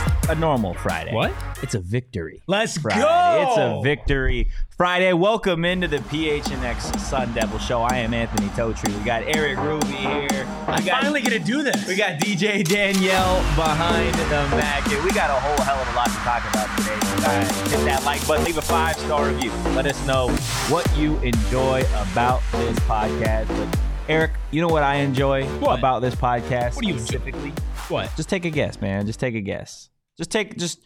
Just a normal Friday. What? It's a victory. Let's Friday. go. It's a victory Friday. Welcome into the PHNX Sun Devil Show. I am Anthony Totri. We got Erik Ruby here. We I'm got, finally gonna do this. we got DJ Danielle behind the here. We got a whole hell of a lot to talk about today. So guys, hit that like button, leave a five star review. Let us know what you enjoy about this podcast. But Eric, you know what I enjoy What? about this podcast What do you specifically? what? Just take a guess, man. Just take a guess. Just take just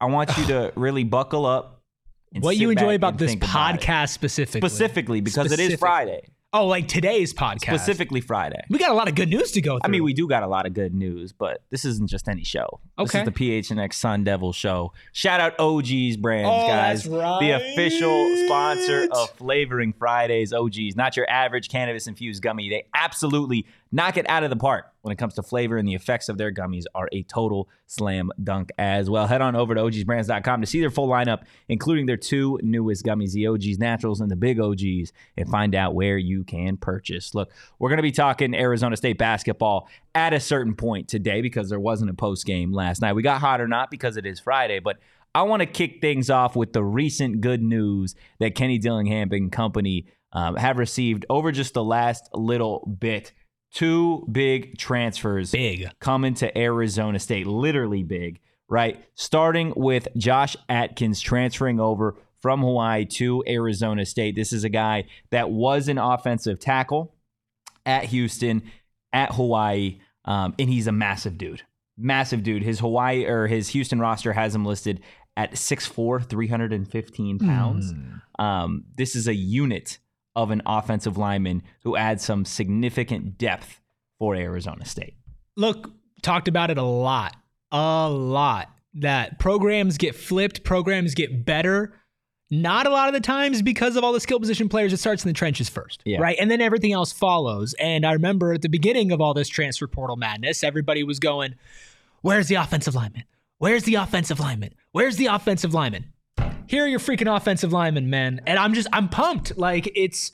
I want you to really buckle up. and What you enjoy about this think about podcast specifically? specifically because it is Friday. Oh, like today's podcast. Specifically Friday. We got a lot of good news to go through. I mean, we do got a lot of good news, but this isn't just any show. Okay. This is the PHNX Sun Devil show. Shout out OG's Brands, Oh, guys. that's right. The official sponsor of Flavoring Fridays. OG's, not your average cannabis infused gummy. They absolutely knock it out of the park when it comes to flavor, and the effects of their gummies are a total slam dunk as well. Head on over to ogsbrands.com to see their full lineup, including their two newest gummies, the OG's Naturals and the Big OG's, and find out where you can purchase. Look, we're going to be talking Arizona State basketball at a certain point today because there wasn't a post game last night. We got hot or not because it is Friday, but I want to kick things off with the recent good news that Kenny Dillingham and company um, have received over just the last little bit. Two big transfers big. coming to Arizona State, literally big, right? Starting with Josh Atkins transferring over from Hawaii to Arizona State. This is a guy that was an offensive tackle at Houston, at Hawaii, um, and he's a massive dude. Massive dude. His Hawaii or his Houston roster has him listed at 6'4, 315 pounds. Um, this is a unit of an offensive lineman who adds some significant depth for Arizona State. Look, talked about it a lot, a lot. That programs get flipped, programs get better. Not a lot of the times because of all the skill position players. It starts in the trenches first, Yeah. right, and then everything else follows. And I remember at the beginning of all this transfer portal madness, everybody was going, "Where's the offensive lineman? Where's the offensive lineman? Where's the offensive lineman?" Here are your freaking offensive linemen, man. And I'm just I'm pumped. Like it's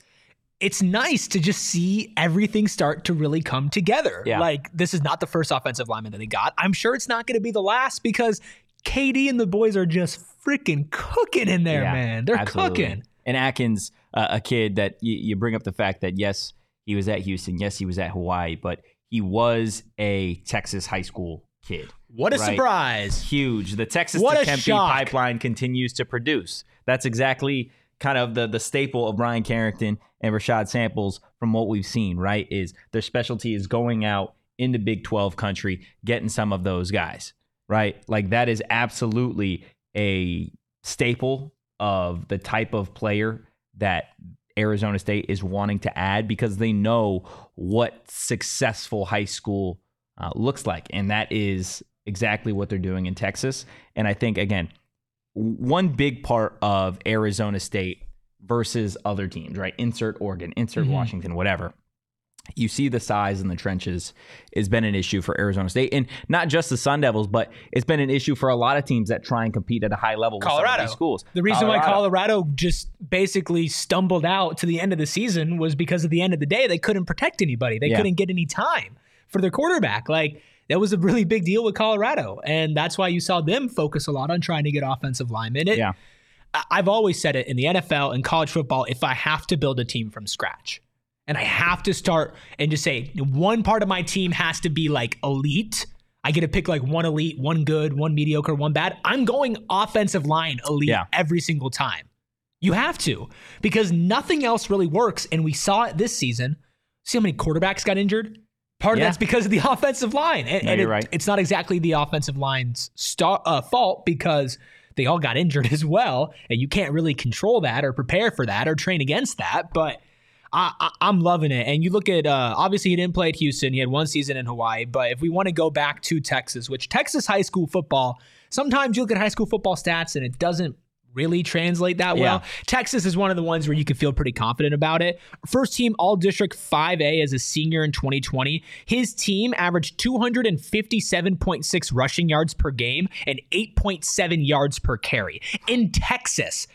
it's nice to just see everything start to really come together. Yeah. Like this is not the first offensive lineman that they got. I'm sure it's not going to be the last because KD and the boys are just freaking cooking in there, Yeah, man. They're absolutely. cooking. And Atkins, uh, a kid that you, you bring up the fact that yes, he was at Houston, yes, he was at Hawaii, but he was a Texas high school kid. What a Right. surprise. Huge. The Texas What to Tempe pipeline continues to produce. That's exactly kind of the the staple of Bryan Carrington and Rashad Samples from what we've seen, right? Is their specialty is going out into Big 12 country, getting some of those guys, right? Like that is absolutely a staple of the type of player that Arizona State is wanting to add because they know what successful high school uh, looks like. And that is exactly what they're doing in Texas. And I think, again, one big part of Arizona State versus other teams, right? Insert Oregon, insert Mhm. Washington, whatever. You see the size in the trenches has been an issue for Arizona State, and not just the Sun Devils, but it's been an issue for a lot of teams that try and compete at a high level. with some of Colorado. these schools. The reason why Colorado just basically stumbled out to the end of the season was because at the end of the day, they couldn't protect anybody. They Yeah. couldn't get any time for their quarterback. Like, that was a really big deal with Colorado. And that's why you saw them focus a lot on trying to get offensive linemen. In it, Yeah. I've always said it in the NFL and college football if I have to build a team from scratch and I have to start and just say one part of my team has to be like elite. I get to pick like one elite, one good, one mediocre, one bad. I'm going offensive line elite Yeah. every single time. You have to because nothing else really works. And we saw it this season. See how many quarterbacks got injured? Part of Yeah. that's because of the offensive line. And, No, and you're it- right. it's not exactly the offensive line's star, uh, fault because they all got injured as well, and you can't really control that or prepare for that or train against that. But I, am loving it. And you look at uh, obviously he didn't play at Houston. He had one season in Hawaii. But if we want to go back to Texas, which Texas high school football, sometimes you look at high school football stats and it doesn't really translate that well. Yeah. Texas is one of the ones where you can feel pretty confident about it. First team All District 5A as a senior in 2020. His team averaged 257.6 rushing yards per game and 8.7 yards per carry in Texas.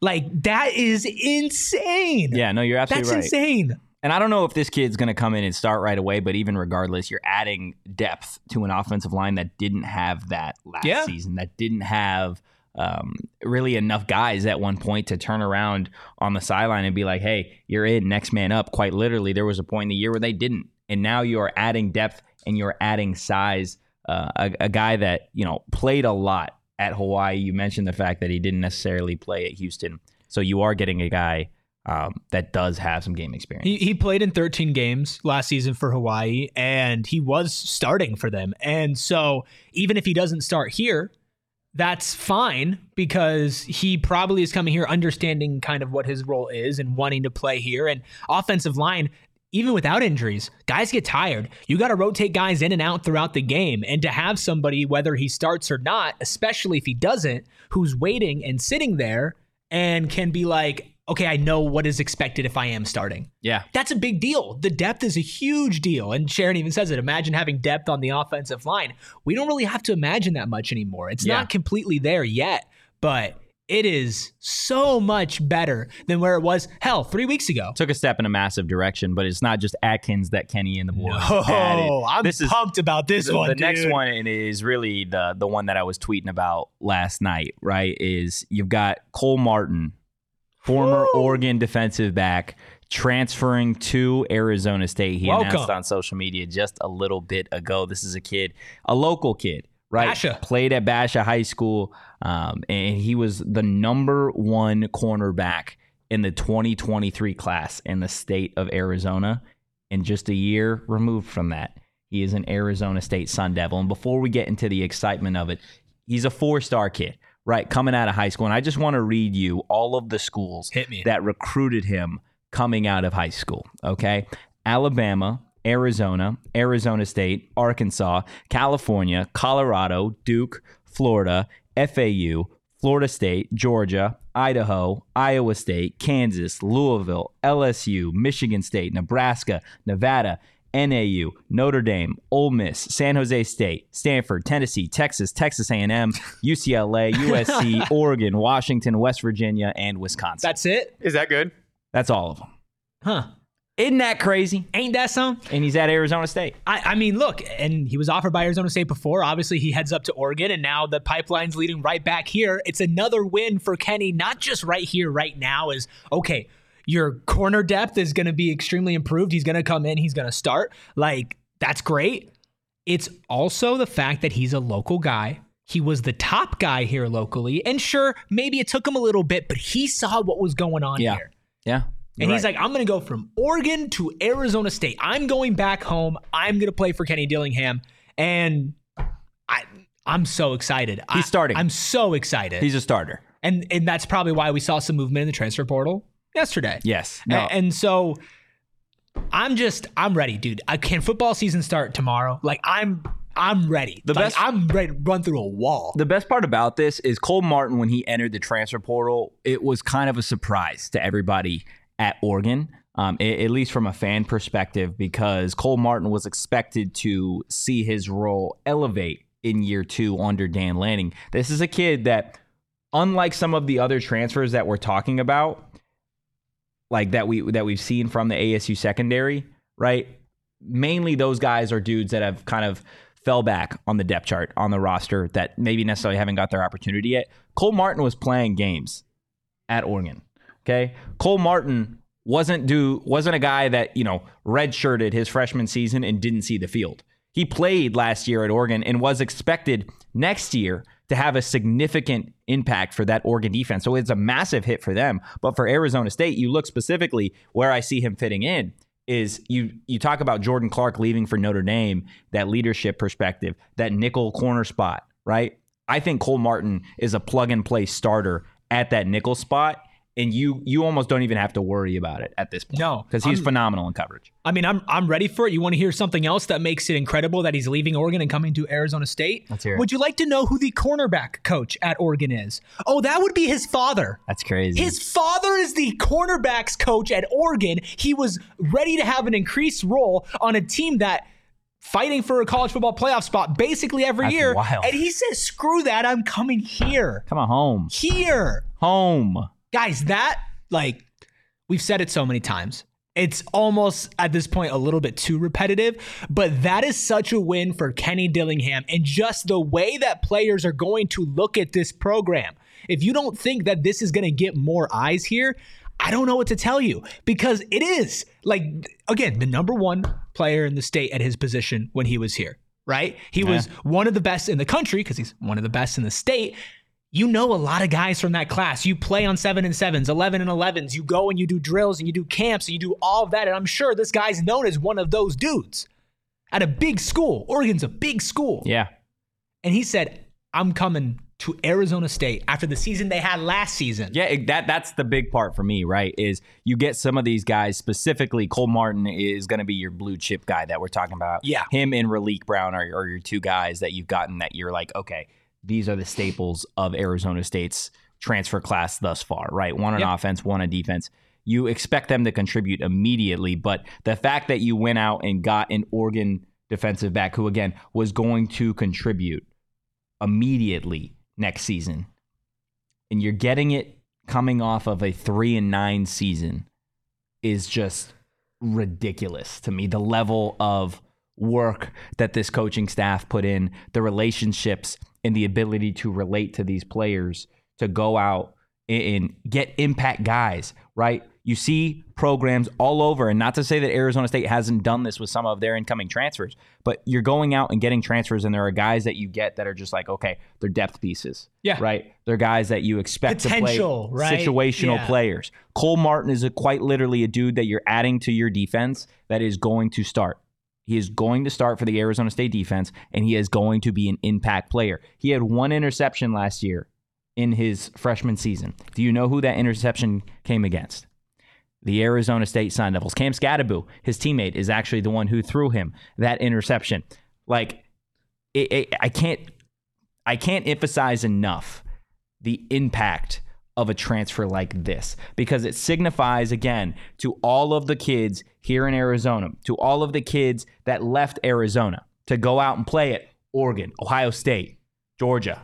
Like that is insane. Yeah, no, you're absolutely That's right. insane. And I don't know if this kid's going to come in and start right away, but even regardless, you're adding depth to an offensive line that didn't have that last yeah. season, that didn't have um, really enough guys at one point to turn around on the sideline and be like, hey, you're in, next man up. Quite literally, there was a point in the year where they didn't. And now you are adding depth and you're adding size. Uh, a, a guy that, you know, played a lot at Hawaii. You mentioned the fact that he didn't necessarily play at Houston. So you are getting a guy um, that does have some game experience. He, he played in 13 games last season for Hawaii, and he was starting for them. And so even if he doesn't start here, that's fine because he probably is coming here understanding kind of what his role is and wanting to play here. And offensive line, even without injuries, guys get tired. You got to rotate guys in and out throughout the game. And to have somebody, whether he starts or not, especially if he doesn't, who's waiting and sitting there and can be like, okay, I know what is expected if I am starting. Yeah. That's a big deal. The depth is a huge deal. And Sharon even says it. Imagine having depth on the offensive line. We don't really have to imagine that much anymore. It's yeah. not completely there yet, but it is so much better than where it was, hell, three weeks ago. Took a step in a massive direction, but it's not just Atkins that Kenny and the boys no. I'm this pumped is, about this the, one. The dude. next one is really the the one that I was tweeting about last night. Right? Is you've got Cole Martin, former Woo! Oregon defensive back, transferring to Arizona State. He Welcome. announced on social media just a little bit ago. This is a kid, a local kid right? Basha. Played at Basha High School, um, and he was the number one cornerback in the 2023 class in the state of Arizona. And just a year removed from that, he is an Arizona State Sun Devil. And before we get into the excitement of it, he's a four star kid, right? Coming out of high school. And I just want to read you all of the schools that recruited him coming out of high school, okay? Alabama, Arizona, Arizona State, Arkansas, California, Colorado, Duke, Florida, FAU, Florida State, Georgia, Idaho, Iowa State, Kansas, Louisville, LSU, Michigan State, Nebraska, Nevada, NAU, Notre Dame, Ole Miss, San Jose State, Stanford, Tennessee, Texas, Texas A&M, UCLA, USC, Oregon, Washington, West Virginia, and Wisconsin. That's it? Is that good? That's all of them. Huh. Isn't that crazy? Ain't that some? And he's at Arizona State. I, I, mean, look, and he was offered by Arizona State before. Obviously, he heads up to Oregon, and now the pipeline's leading right back here. It's another win for Kenny, not just right here, right now. Is okay. Your corner depth is going to be extremely improved. He's going to come in. He's going to start. Like that's great. It's also the fact that he's a local guy. He was the top guy here locally, and sure, maybe it took him a little bit, but he saw what was going on yeah. here. Yeah. And right. he's like, I'm going to go from Oregon to Arizona State. I'm going back home. I'm going to play for Kenny Dillingham. And I, I'm so excited. He's I, starting. I'm so excited. He's a starter. And and that's probably why we saw some movement in the transfer portal yesterday. Yes. No. And, and so I'm just I'm ready, dude. I can football season start tomorrow. Like I'm I'm ready. The like, best I'm ready to run through a wall. The best part about this is Cole Martin when he entered the transfer portal, it was kind of a surprise to everybody at Oregon, um, at least from a fan perspective, because Cole Martin was expected to see his role elevate in year two under Dan Lanning. This is a kid that, unlike some of the other transfers that we're talking about, like that we that we've seen from the ASU secondary, right? Mainly those guys are dudes that have kind of fell back on the depth chart on the roster that maybe necessarily haven't got their opportunity yet. Cole Martin was playing games at Oregon. Okay. Cole Martin wasn't do wasn't a guy that, you know, redshirted his freshman season and didn't see the field. He played last year at Oregon and was expected next year to have a significant impact for that Oregon defense. So it's a massive hit for them. But for Arizona State, you look specifically where I see him fitting in is you you talk about Jordan Clark leaving for Notre Dame, that leadership perspective, that nickel corner spot, right? I think Cole Martin is a plug and play starter at that nickel spot. And you you almost don't even have to worry about it at this point. No, Because he's I'm- phenomenal in coverage. I mean, I'm I'm ready for it. You want to hear something else that makes it incredible that he's leaving Oregon and coming to Arizona State? Let's hear it. Would you like to know who the cornerback coach at Oregon is? Oh, that would be his father. That's crazy. His father is the cornerbacks coach at Oregon. He was ready to have an increased role on a team that fighting for a college football playoff spot basically every That's year. wild. And he says, "Screw that! I'm coming here, Come on home. here." Home. Guys that like we've said it so many times. It's almost at this point a little bit too repetitive but that is such a win for kenny dillingham and just the way that players are going to look at this program. If you don't think that this is going to get more eyes here i don't know what to tell you because it is like again the number one player in the state at his position when he was here right? He was one of the best in the country because he's one of the best in the state you know a lot of guys from that class. You play on seven and sevens, 11 and 11s. You go and you do drills and you do camps and you do all of that. And I'm sure this guy's known as one of those dudes at a big school. Oregon's a big school. Yeah. And he said, I'm coming to Arizona State after the season they had last season. Yeah, that that's the big part for me, right? Is you get some of these guys, specifically Cole Martin is going to be your blue chip guy that we're talking about. Yeah. him and Raleek Brown are, are your two guys that you've gotten that you're like, okay, these are the staples of Arizona State's transfer class thus far, right? One on Yep. offense, one on defense. You expect them to contribute immediately, but the fact that you went out and got an Oregon defensive back who again was going to contribute immediately next season and you're getting it coming off of a three and nine season is just ridiculous to me. The level of work that this coaching staff put in, the relationships and the ability to relate to these players to go out and get impact guys, right? You see programs all over, and not to say that Arizona State hasn't done this with some of their incoming transfers, but you're going out and getting transfers, and there are guys that you get that are just like, okay, they're depth pieces. Yeah. Right? They're guys that you expect Potential, to play right? situational Yeah. players. Cole Martin is a, quite literally a dude that you're adding to your defense that is going to start. He is going to start for the Arizona State defense, and he is going to be an impact player. He had one interception last year in his freshman season. Do you know who that interception came against? The Arizona State Sun Devils. Cam Skattebo, his teammate, is actually the one who threw him that interception. Like, it, it, I can't, I can't emphasize enough the impact of a transfer like this because it signifies again to all of the kids here in Arizona, to all of the kids that left Arizona to go out and play at Oregon, Ohio State, Georgia.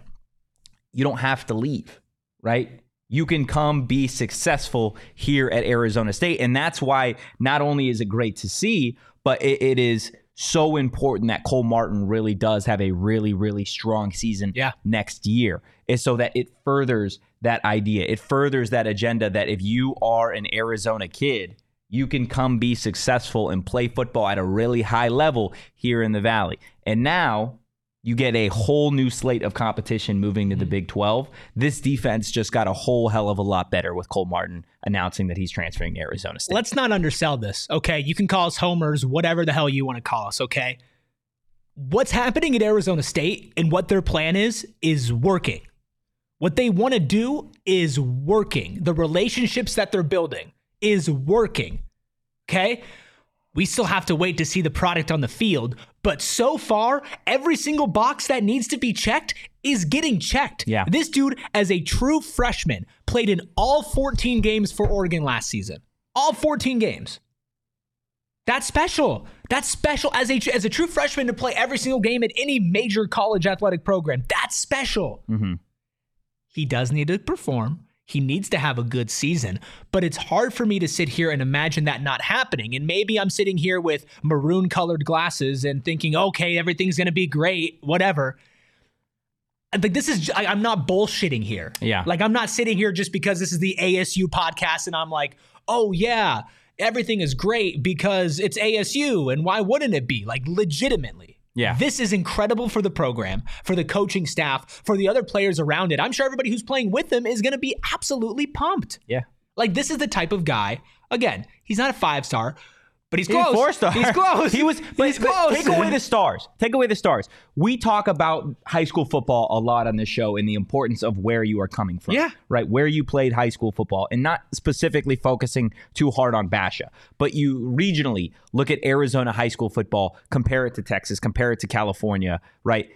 You don't have to leave, right? You can come be successful here at Arizona State. And that's why not only is it great to see, but it, it is so important that Cole Martin really does have a really, really strong season Yeah. next year is so that it furthers that idea. It furthers that agenda that if you are an Arizona kid, you can come be successful and play football at a really high level here in the Valley. And now you get a whole new slate of competition moving to the hmm. Big 12. This defense just got a whole hell of a lot better with Cole Martin announcing that he's transferring to Arizona State. Let's not undersell this, okay? You can call us homers, whatever the hell you want to call us, okay? What's happening at Arizona State and what their plan is, is working. What they want to do is working. The relationships that they're building is working, okay? We still have to wait to see the product on the field, but so far, every single box that needs to be checked is getting checked. Yeah. This dude, as a true freshman, played in all 14 games for Oregon last season. All 14 games. That's special. That's special as a as a true freshman to play every single game at any major college athletic program. That's special. Mhm. He does need to perform. He needs to have a good season, but it's hard for me to sit here and imagine that not happening. And maybe I'm sitting here with maroon colored glasses and thinking, okay, everything's going to be great, whatever. Like this is, I, I'm not bullshitting here. Yeah. Like I'm not sitting here just because this is the ASU podcast and I'm like, oh yeah, everything is great because it's ASU and why wouldn't it be? Like legitimately. Yeah. This is incredible for the program, for the coaching staff, for the other players around it. I'm sure everybody who's playing with them is going to be absolutely pumped. Yeah. Like this is the type of guy. Again, he's not a five star, but he's He was close. four. He's close. He was. But, he's but close. Take away the stars. Take away the stars. We talk about high school football a lot on this show and the importance of where you are coming from. Yeah. Right. Where you played high school football, and not specifically focusing too hard on Basha, but you regionally look at Arizona high school football, compare it to Texas, compare it to California. Right.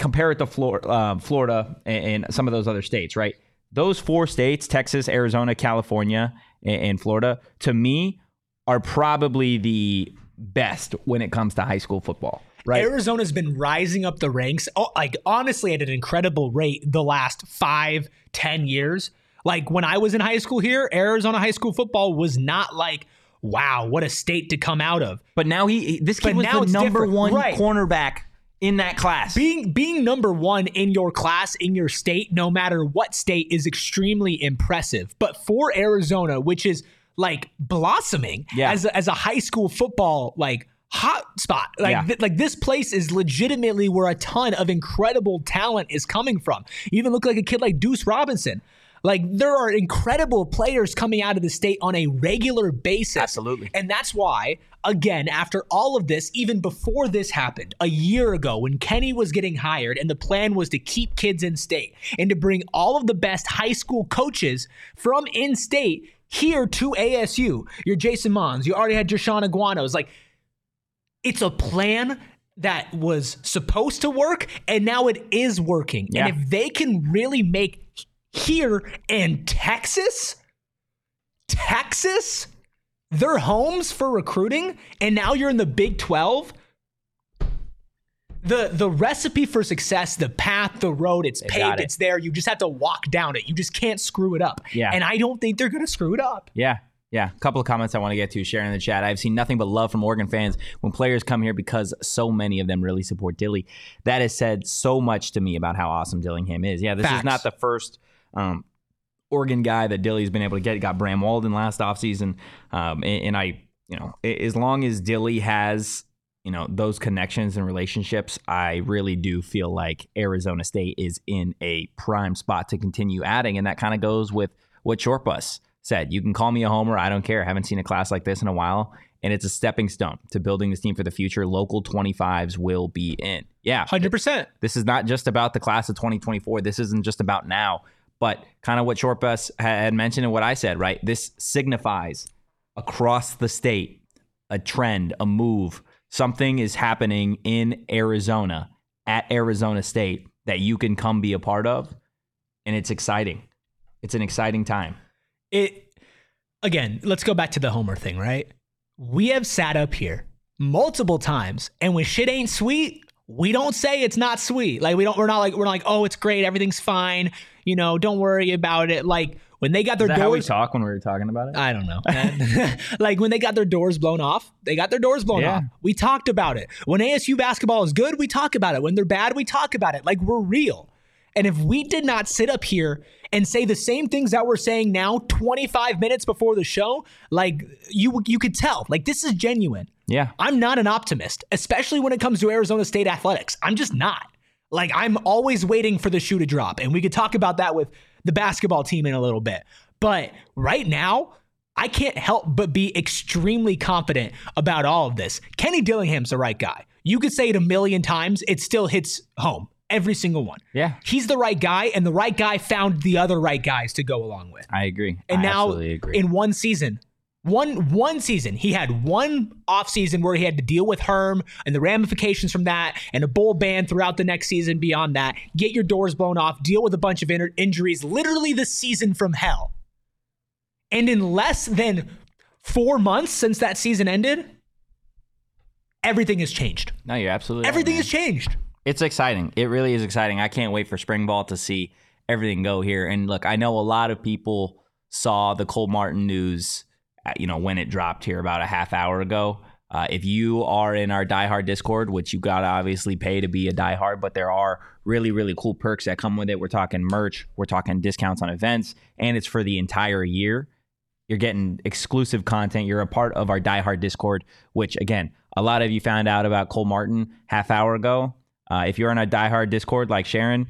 Compare it to Flor- uh, Florida and, and some of those other states. Right. Those four states, Texas, Arizona, California, and Florida, to me, are probably the best when it comes to high school football. Right. Arizona's been rising up the ranks, oh, like honestly, at an incredible rate the last five, ten years. Like when I was in high school here, Arizona high school football was not like, wow, what a state to come out of. But now he, this kid But was now the number different. one Right. cornerback in that class. Being being number one in your class, in your state, no matter what state, is extremely impressive. But for Arizona, which is like blossoming Yeah. as a, as a high school football like hot spot, like Yeah. th- like this place is legitimately where a ton of incredible talent is coming from. You even look like a kid like Deuce Robinson. Like there are incredible players coming out of the state on a regular basis. Absolutely. And that's why, again, after all of this, even before this happened, a year ago when Kenny was getting hired and the plan was to keep kids in state and to bring all of the best high school coaches from in state here to ASU. Your Jason Mohns, you already had Jashawn Aguanos. Like, it's a plan that was supposed to work and now it is working. Yeah. And if they can really make here and Texas, Texas, their homes for recruiting, and now you're in the Big 12. The the recipe for success, the path, the road, it's got paved, it. it's there. You just have to walk down it. You just can't screw it up. Yeah. And I don't think they're gonna screw it up. Yeah. Yeah. A couple of comments I want to get to, sharing in the chat. I've seen nothing but love from Oregon fans when players come here because so many of them really support Dilly. That has said so much to me about how awesome Dillingham is. Yeah, this Facts. is not the first um, Oregon guy that Dilly's been able to get. He got Bram Walden last offseason. Um, and, and I, you know, as long as Dilly has, you know, those connections and relationships, I really do feel like Arizona State is in a prime spot to continue adding. And that kind of goes with what shortbus said. You can call me a homer. I don't care. I haven't seen a class like this in a while. And it's a stepping stone to building this team for the future. Local 25s will be in. Yeah. 100%. This is not just about the class of 2024. This isn't just about now, but kind of what shortbus had mentioned and what I said, right? This signifies across the state a trend, a move. Something is happening in Arizona at Arizona State that you can come be a part of. And it's exciting. It's an exciting time. it again let's go back to the homer thing right we have sat up here multiple times and when shit ain't sweet we don't say it's not sweet like we don't we're not like we're not like oh it's great everything's fine you know don't worry about it like when they got their that how we doors talk when we were talking about it? I don't know. like when they got their doors blown off, they got their doors blown Yeah. off. We talked about it. When ASU basketball is good, we talk about it. When they're bad, we talk about it. Like we're real. And if we did not sit up here and say the same things that we're saying now 25 minutes before the show, like you you could tell. Like this is genuine. yeah. I'm not an optimist, especially when it comes to Arizona State athletics. I'm just not. Like I'm always waiting for the shoe to drop, and we could talk about that with the basketball team in a little bit. But right now, I can't help but be extremely confident about all of this. Kenny Dillingham's the right guy. You could say it a million times, it still hits home. Every single one. Yeah. He's the right guy, and the right guy found the other right guys to go along with. I agree. And I now agree. in one season, one one season, he had one off season where he had to deal with Herm and the ramifications from that, and a bowl ban throughout the next season. Beyond that, get your doors blown off, deal with a bunch of in- injuries, literally the season from hell. And in less than four months since that season ended, everything has changed. no, you're absolutely Everything man. has changed. It's exciting. It really is exciting. I can't wait for spring ball to see everything go here. And look, I know a lot of people saw the Cole Martin news, you know, when it dropped here about a half hour ago. Uh, if you are in our diehard Discord, which you got to obviously pay to be a diehard, but there are really, really cool perks that come with it. We're talking merch, we're talking discounts on events, and it's for the entire year. You're getting exclusive content. You're a part of our diehard Discord, which again, a lot of you found out about Cole Martin half hour ago. Uh, if you're on a diehard Discord like Sharon,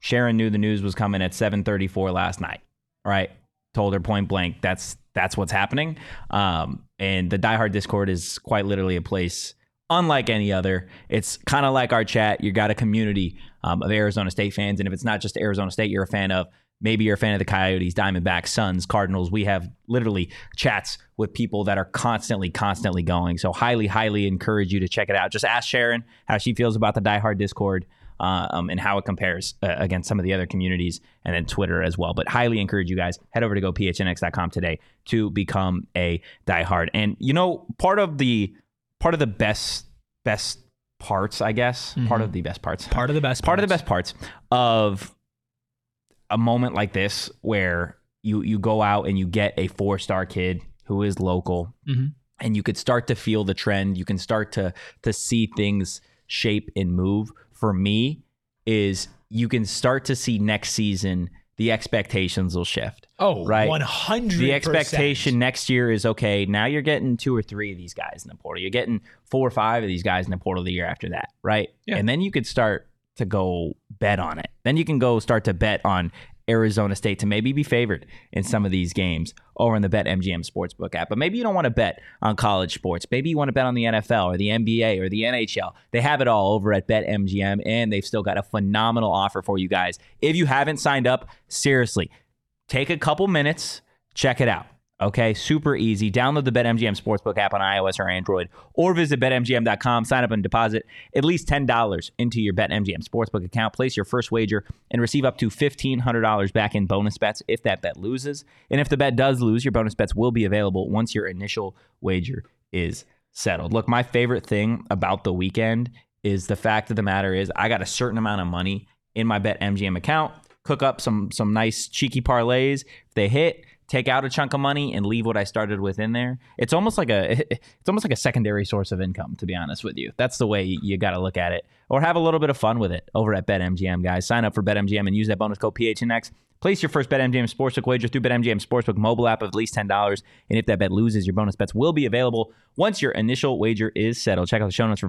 Sharon knew the news was coming at 7:34 last night. Right, told her point blank that's that's what's happening. Um, and the diehard Discord is quite literally a place unlike any other. It's kind of like our chat. You got a community um, of Arizona State fans, and if it's not just Arizona State, you're a fan of. Maybe you're a fan of the Coyotes, Diamondbacks, Suns, Cardinals. We have literally chats with people that are constantly, constantly going. So, highly, highly encourage you to check it out. Just ask Sharon how she feels about the Die Hard Discord uh, um, and how it compares uh, against some of the other communities, and then Twitter as well. But highly encourage you guys head over to gophnx.com today to become a Die Hard. And you know, part of the part of the best best parts, I guess, mm-hmm. part of the best parts, part of the best, part parts. of the best parts of a moment like this where you you go out and you get a four star kid who is local, mm-hmm. and you could start to feel the trend. You can start to to see things shape and move. For me, is you can start to see next season the expectations will shift. Oh, right. One hundred. The expectation next year is okay. Now you're getting two or three of these guys in the portal. You're getting four or five of these guys in the portal the year after that, right? Yeah. And then you could start to go bet on it. Then you can go start to bet on Arizona State to maybe be favored in some of these games over in the Bet MGM Sportsbook app. But maybe you don't want to bet on college sports. Maybe you want to bet on the NFL or the NBA or the NHL. They have it all over at Bet MGM, and they've still got a phenomenal offer for you guys. If you haven't signed up, seriously, take a couple minutes, check it out. Okay, super easy. Download the BetMGM Sportsbook app on iOS or Android, or visit BetMGM.com. Sign up and deposit at least $10 into your BetMGM Sportsbook account. Place your first wager and receive up to $1,500 back in bonus bets if that bet loses. And if the bet does lose, your bonus bets will be available once your initial wager is settled. Look, my favorite thing about the weekend is the fact of the matter is I got a certain amount of money in my BetMGM account. Cook up some some nice cheeky parlays. If they hit, take out a chunk of money and leave what I started with in there. It's almost like a it's almost like a secondary source of income, to be honest with you. That's the way you got to look at it. Or have a little bit of fun with it over at BetMGM, guys. Sign up for BetMGM and use that bonus code PHNX. Place your first BetMGM Sportsbook wager through BetMGM Sportsbook mobile app of at least $10. And if that bet loses, your bonus bets will be available once your initial wager is settled. Check out the show notes for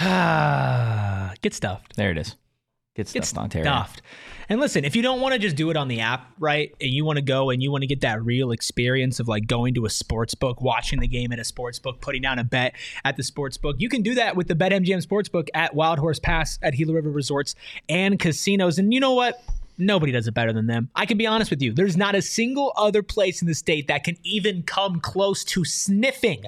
Get stuffed. There it is. Get stuffed, Get Ontario. Stuffed. And listen, if you don't want to just do it on the app, right, and you want to go and you want to get that real experience of like going to a sports book, watching the game at a sports book, putting down a bet at the sports book, you can do that with the BetMGM Sportsbook at Wild Horse Pass at Gila River Resorts and Casinos. And you know what? Nobody does it better than them. I can be honest with you. There's not a single other place in the state that can even come close to sniffing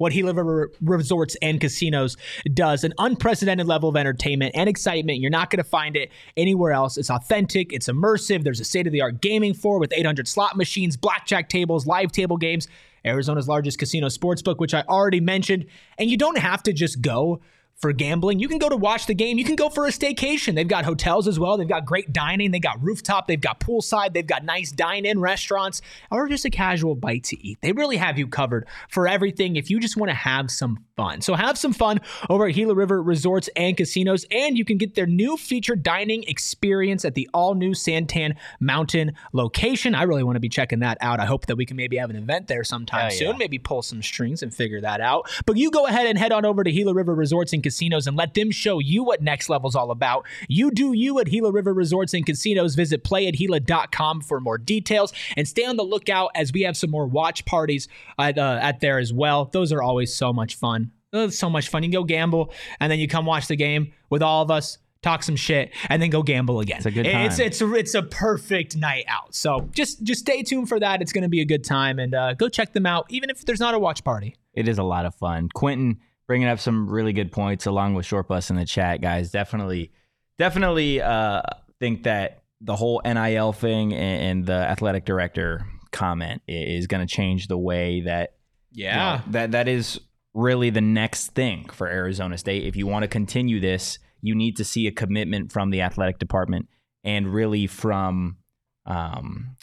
what Gila River Resorts and Casinos does. An unprecedented level of entertainment and excitement. You're not going to find it anywhere else. It's authentic, it's immersive. There's a state of the art gaming floor with 800 slot machines, blackjack tables, live table games. Arizona's largest casino sportsbook, which I already mentioned. And you don't have to just go for gambling. You can go to watch the game. You can go for a staycation. They've got hotels as well. They've got great dining. They've got rooftop. They've got poolside. They've got nice dine-in restaurants or just a casual bite to eat. They really have you covered for everything if you just want to have some fun. So have some fun over at Gila River Resorts and Casinos, and you can get their new featured dining experience at the all-new Santan Mountain location. I really want to be checking that out. I hope that we can maybe have an event there sometime soon. Yeah. Maybe pull some strings and figure that out. But you go ahead and head on over to Gila River Resorts and Casinos and let them show you what next level's all about. You do you at Gila River Resorts and Casinos. Visit playatgila.com for more details and stay on the lookout as we have some more watch parties at, uh, at there as well. Those are always so much fun. So much fun. You go gamble and then you come watch the game with all of us talk some shit, and then go gamble again. It's a good time. It's it's a, it's a perfect night out. So just just stay tuned for that. It's going to be a good time, and uh, go check them out, even if there's not a watch party. It is a lot of fun. Quentin bringing up some really good points along with Short Bus in the chat, guys. Definitely, definitely uh, think that the whole NIL thing and, the athletic director comment is going to change the way that yeah you know, that that is really the next thing for Arizona State. If you want to continue this, you need to see a commitment from the athletic department and really from um,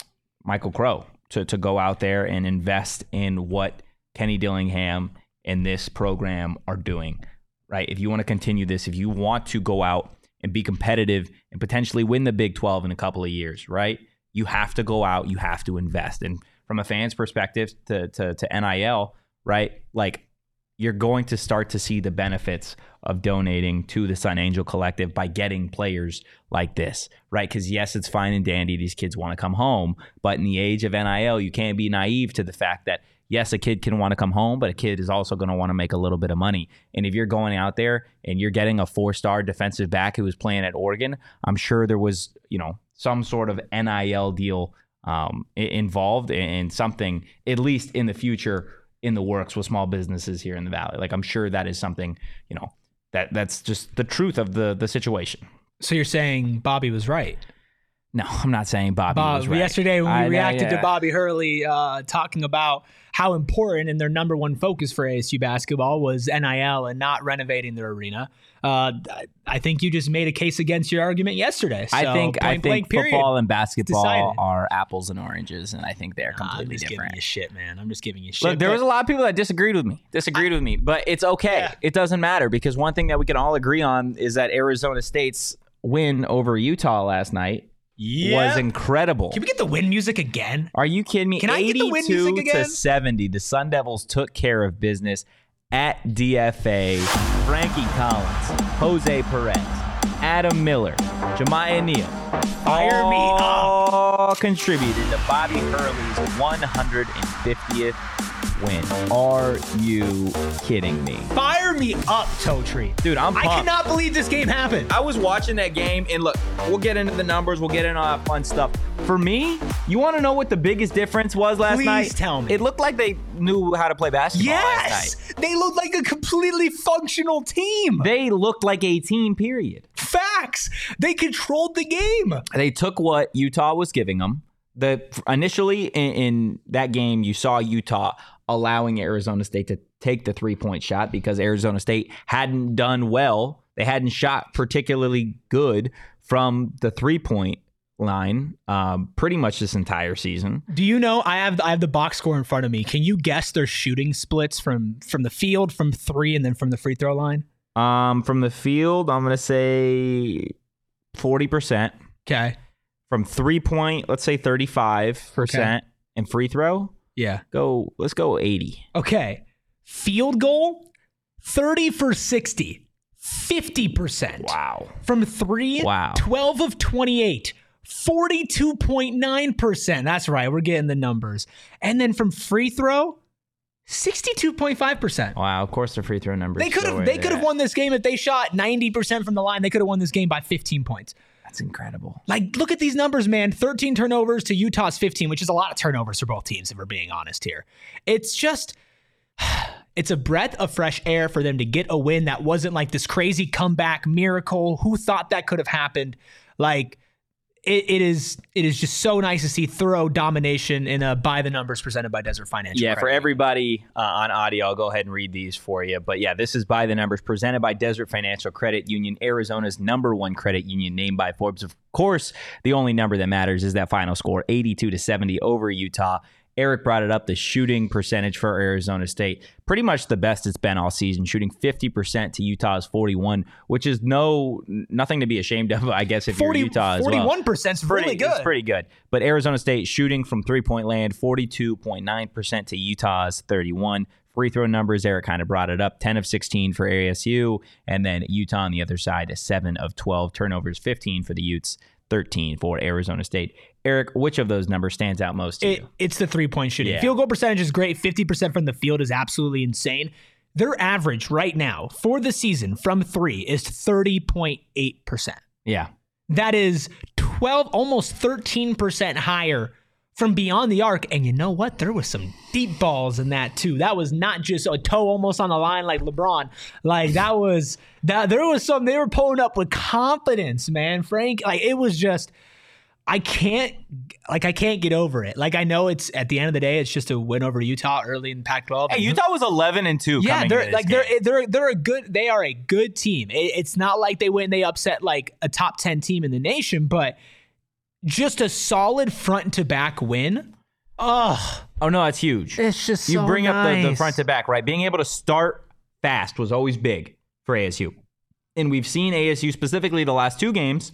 Michael Crow to to go out there and invest in what Kenny Dillingham and this program are doing. Right? If you want to continue this, if you want to go out and be competitive and potentially win the Big 12 in a couple of years, right? You have to go out, you have to invest. And from a fan's perspective to to, to NIL, right? Like you're going to start to see the benefits of donating to the Sun Angel Collective by getting players like this, right? Because yes, it's fine and dandy. These kids want to come home, but in the age of NIL, you can't be naive to the fact that yes, a kid can want to come home, but a kid is also going to want to make a little bit of money. And if you're going out there and you're getting a four-star defensive back who was playing at Oregon, I'm sure there was, you know, some sort of NIL deal um, involved in something, at least in the future, in the works with small businesses here in the valley. Like I'm sure that is something, you know, that that's just the truth of the the situation. So you're saying Bobby was right? No, I'm not saying Bobby Bob, was right. Yesterday when we I reacted yeah. to Bobby Hurley uh, talking about how important and their number one focus for ASU basketball was NIL and not renovating their arena. Uh, I- I think you just made a case against your argument yesterday. So, I think I point blank, think period. football and basketball Decided. are apples and oranges, and I think they're Nah, I'm completely just different. giving you shit, man. I'm just giving you shit. Look, there but- was a lot of people that disagreed with me. Disagreed with me, but it's okay. Yeah. It doesn't matter because one thing that we can all agree on is that Arizona State's win over Utah last night yeah. was incredible. Can we get the wind music again? Are you kidding me? Can I get the win 82 music again? to 70. The Sun Devils took care of business at DFA. Frankie Collins, Jose Perez, Adam Miller, Jamiya Neal. Fire me up. all contributed to Bobby Hurley's 150th win. Are you kidding me? Fire me up, Totri. Dude, I'm pumped. I cannot believe this game happened. I was watching that game, and look, we'll get into the numbers, we'll get into all that fun stuff. For me, you want to know what the biggest difference was last Please night? Please tell me. It looked like they knew how to play basketball last Yes, night. they looked like a completely functional team. They looked like a team, period. Facts. They controlled the game. They took what Utah was giving them. The initially in, in that game, you saw Utah allowing Arizona State to take the three point shot because Arizona State hadn't done well. They hadn't shot particularly good from the three point line um, pretty much this entire season. Do you know I have I have the box score in front of me. Can you guess their shooting splits from from the field, from three, and then from the free throw line? Um, from the field, I'm gonna say forty percent. Okay. From three point, let's say thirty five percent, and free throw, Yeah. go. Let's go eighty. Okay. Field goal, 30 for 60. 50%. Wow. From three, Wow. 12 of 28. 42.9%. That's right. We're getting the numbers. And then from free throw, 62.5%. Wow. Of course, the free throw numbers. They could have they could have won this game if they shot 90% from the line. They could have won this game by 15 points. That's incredible. Like, look at these numbers, man. 13 turnovers to Utah's 15, which is a lot of turnovers for both teams, if we're being honest here. It's just, it's a breath of fresh air for them to get a win that wasn't like this crazy comeback miracle. Who thought that could have happened? Like, it, it is it is just so nice to see thorough domination in a by the numbers presented by Desert Financial. Yeah, for everybody uh, on audio, I'll go ahead and read these for you. But yeah, this is by the numbers presented by Desert Financial Credit Union, Arizona's number one credit union, named by Forbes. Of course, the only number that matters is that final score 82 to 70 over Utah. Erik brought it up the shooting percentage for Arizona State. Pretty much the best it's been all season, shooting 50% to Utah's 41, which is no nothing to be ashamed of, I guess, if 40, you're Utah as well. 41% is pretty really good. It's pretty good. But Arizona State shooting from three point land, 42.9% to Utah's 31. Free throw numbers, Erik kind of brought it up 10 of 16 for ASU. And then Utah on the other side, a 7 of 12. Turnovers, 15 for the Utes, 13 for Arizona State. Erik, which of those numbers stands out most to It, you? it's the three point shooting. Yeah. Field goal percentage is great. 50% from the field is absolutely insane. Their average right now for the season from three is 30.8%. Yeah. That is 12, almost 13% higher from beyond the arc. And you know what? There was some deep balls in that too. That was not just a toe almost on the line like LeBron. Like that was that there was some they were pulling up with confidence, man. Frank, like it was just I can't like I can't get over it. Like I know it's at the end of the day, it's just a win over Utah early in Pac-12. Hey, Utah was 11 and 2 yeah, coming they're into like game. they're they're they're a good they are a good team. It- it's not like they went and they upset like a top ten team in the nation, but just a solid front to back win Oh, Oh no, that's huge. it's just you so bring up the, the front to back, right? Being able to start fast was always big for ASU. And we've seen ASU specifically the last two games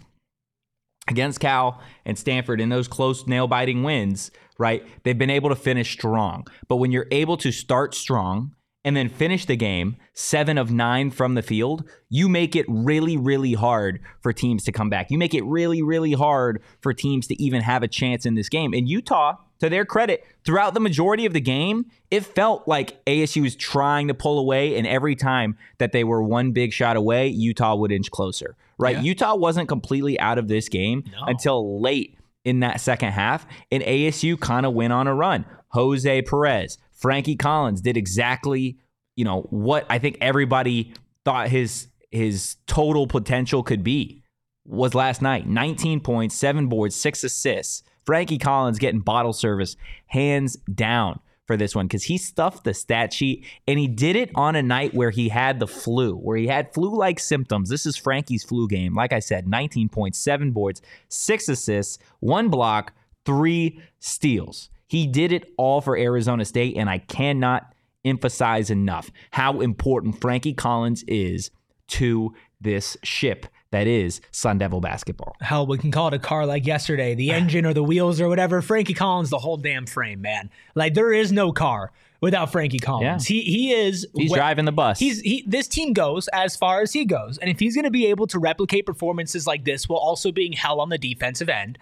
against Cal and Stanford in those close nail biting wins, right? They've been able to finish strong. But when you're able to start strong and then finish the game seven of nine from the field, you make it really, really hard for teams to come back. You make it really, really hard for teams to even have a chance in this game. And Utah, to their credit, throughout the majority of the game, it felt like ASU was trying to pull away, and every time that they were one big shot away, Utah would inch closer. Right? Utah wasn't completely out of this game until late in that second half, and ASU kind of went on a run. Jose Perez, Frankie Collins did exactly, you know, what I think everybody thought his his total potential could be was last night 19 points, seven boards, six assists. Frankie Collins getting bottle service hands down for this one because he stuffed the stat sheet and he did it on a night where he had the flu, where he had flu like symptoms. This is Frankie's flu game. Like I said, 19.7 boards, six assists, one block, three steals. He did it all for Arizona State, and I cannot emphasize enough how important Frankie Collins is to this ship that is Sun Devil basketball. Hell, we can call it a car like yesterday, the engine or the wheels or whatever. Frankie Collins, the whole damn frame, man. Like there is no car without Frankie Collins. He he is He's wh- driving the bus. He's he. This team goes as far as he goes, and if he's going to be able to replicate performances like this while also being hell on the defensive end,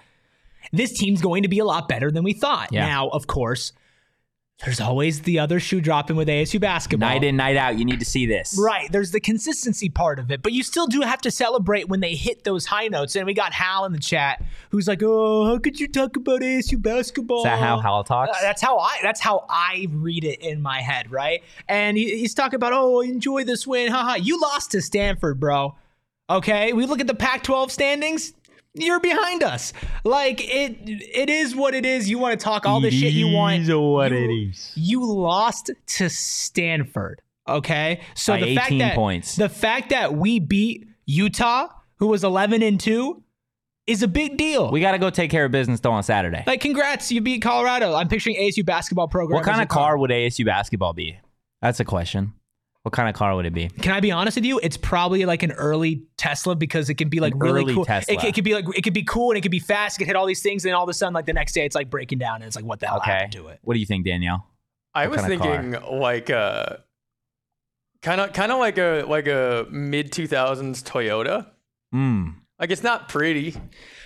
this team's going to be a lot better than we thought. Yeah. Now, of course, there's always the other shoe dropping with ASU basketball. night in, night out. You need to see this. Right. There's the consistency part of it, but you still do have to celebrate when they hit those high notes. And we got Hal in the chat who's like, "Oh, how could you talk about ASU basketball?" Is that how Hal talks? Uh, that's how I. That's how I read it in my head, right? And he, he's talking about, "Oh, enjoy this win, haha." You lost to Stanford, bro. Okay, we look at the Pac-12 standings. You're behind us. Like it. It is what it is. You want to talk all the shit you want. what You- you lost to Stanford. Okay, so By the fact that points. the fact that we beat Utah, who was eleven and two, is a big deal. We got to go take care of business though on Saturday. like, congrats, you beat Colorado. I'm picturing ASU basketball program. what kind of car would ASU basketball be? That's a question. What kind of car would it be? Can I be honest with you? It's probably like an early Tesla because it can be like An really early cool. Tesla. It, it could be like it could be cool and it could be fast. It could hit all these things, and then all of a sudden, like the next day, it's like breaking down, and it's like, what the hell Okay. happened to it? What do you think, Danielle? I What was kind car? thinking like a kind of kind of like a like a mid 2000s Toyota. Mm. Like it's not pretty,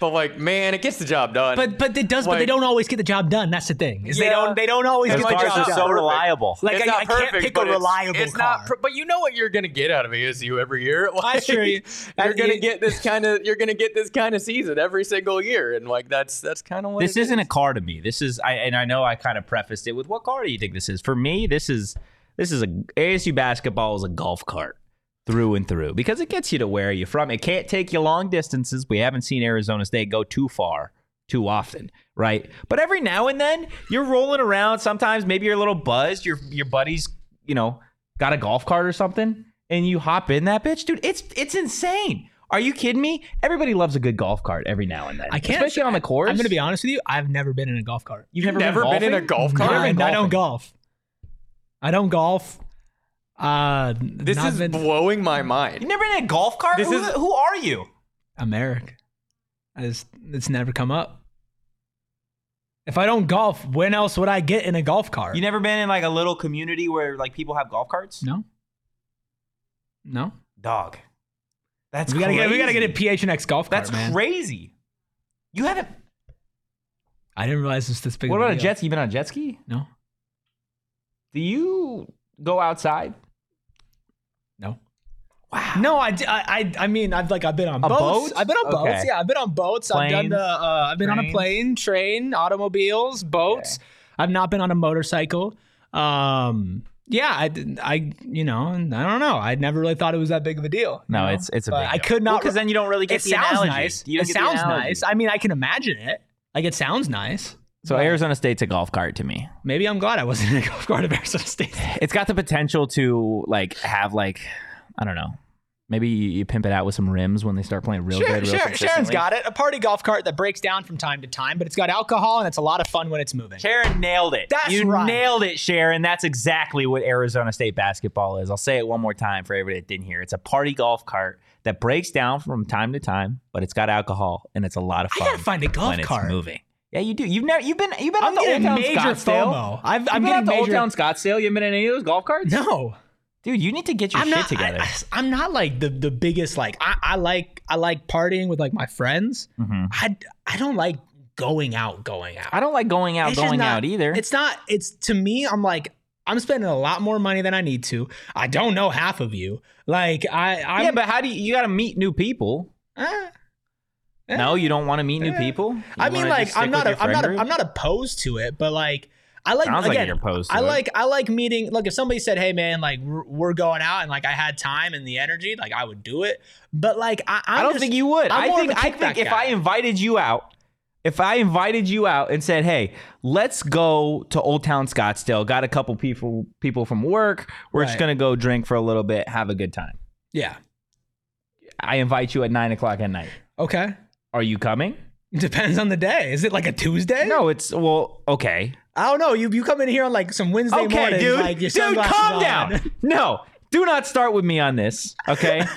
but like man, it gets the job done. But but it does. but they don't always get the job done. That's the thing. Is they don't they don't always Those get the cars job are done. so reliable. Like, it's I- not I can't pick a but it's- reliable it's, car. not. per- but you know what you're gonna get out of ASU every year. Like, sure you- You're gonna you- get this kind of. You're gonna get this kind of season every single year, and like that's that's kind of what. This it isn't a car to me. This is I and I know I kind of prefaced it with what car do you think this is? For me, this is this is a ASU basketball is a golf cart through and through because it gets you to where you're from. It can't take you long distances. We haven't seen Arizona State go too far too often, right? But every now and then you're rolling around. Sometimes maybe you're a little buzzed. Your your buddies, you know, got a golf cart or something, and you hop in that bitch, dude. It's it's insane. Are you kidding me? Everybody loves a good golf cart every now and then, I can't especially on the course. I'm gonna be honest with you. I've never been in a golf cart. You've You've never, never been in a golf cart? I, Never been I don't golf. I don't golf. Uh, This is been- blowing my mind. You never been in a golf cart? This who, is- who are you? America. It's, it's never come up. If I don't golf, when else would I get in a golf cart? You never been in like a little community where like people have golf carts? no. No. Dog. That's we gotta get we gotta crazy. get a PHNX golf cart, That's man. crazy. You haven't. I didn't realize it's this big. What about a jet ski? You been on a jet ski? No. Do you go outside? No. Wow. No, I, I, I, mean, I've like I've been on A boats. boat? I've been on boats. Yeah, I've been on boats. I've done the. Uh, I've been on a plane, train, automobiles, boats. I've not been on a motorcycle. Um, yeah, I, I, you know, I don't know. I never really thought it was that big of a deal. No, know? it's it's a I could not because then you don't really get It the sounds analogy. nice. You It sounds nice. I mean, I can imagine it. Like it sounds nice. So But Arizona State's a golf cart to me. Maybe I'm glad I wasn't in a golf cart of Arizona State. It's got the potential to like have like I don't know, Maybe you, you pimp it out with some rims when they start playing real Sure, good. Real sure. Sharon's consistently. got it. A party golf cart that breaks down from time to time, but it's got alcohol and it's a lot of fun when it's moving. Sharon nailed it. That's you right. nailed it, Sharon. That's exactly what Arizona State basketball is. I'll say it one more time for everybody that didn't hear. It's a party golf cart that breaks down from time to time, but it's got alcohol and it's a lot of fun. I gotta find a golf when cart. it's moving. Yeah, you do. You've never. You've been. You've been I'm out to Old Town major Scottsdale. FOMO. I've, You've I'm been getting out to Old. Town Scottsdale. You been in any of those golf carts? No, dude. You need to get your I'm shit not. together. I, am not like the the biggest. Like I, I like I like partying with like my friends. Mhm. I I don't like going out. Going out. I don't like going out, It's going not- out either. It's not. It's to me. I'm like. I'm spending a lot more money than I need to. I don't know half of you. Like I, I'm, yeah, but how do you? You got to meet new people. eh. No, you don't want to meet new Eh. people. You I mean, like I'm not. A, I'm not. A? I'm not opposed to it, but like I like Sounds like again. you're opposed I it. like. I like meeting. Look, if somebody said, "Hey, man, like we're, going out," and like I had time and the energy, like I would do it. But like I, I'm I don't just- think you would. I'm I think I think if guy. I invited you out, if I invited you out and said, "Hey, let's go to Old Town Scottsdale," got a couple people people from work, we're just gonna go drink for a little bit, have a good time. Yeah. I invite you at nine o'clock at night. Okay. Are you coming? Depends on the day. Is it like a Tuesday? No, it's well, okay, I don't know. You you come in here on like some Wednesday okay, morning, dude, like your dude, calm on. down. No, do not start with me on this. Okay,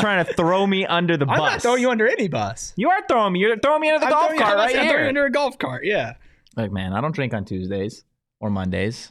trying to throw me under the I'm bus. not throwing you under any bus. You are throwing me. You're throwing me under the I'm golf you- cart I'm right throwing you here. under a golf cart. Yeah. Like, man, I don't drink on Tuesdays or Mondays.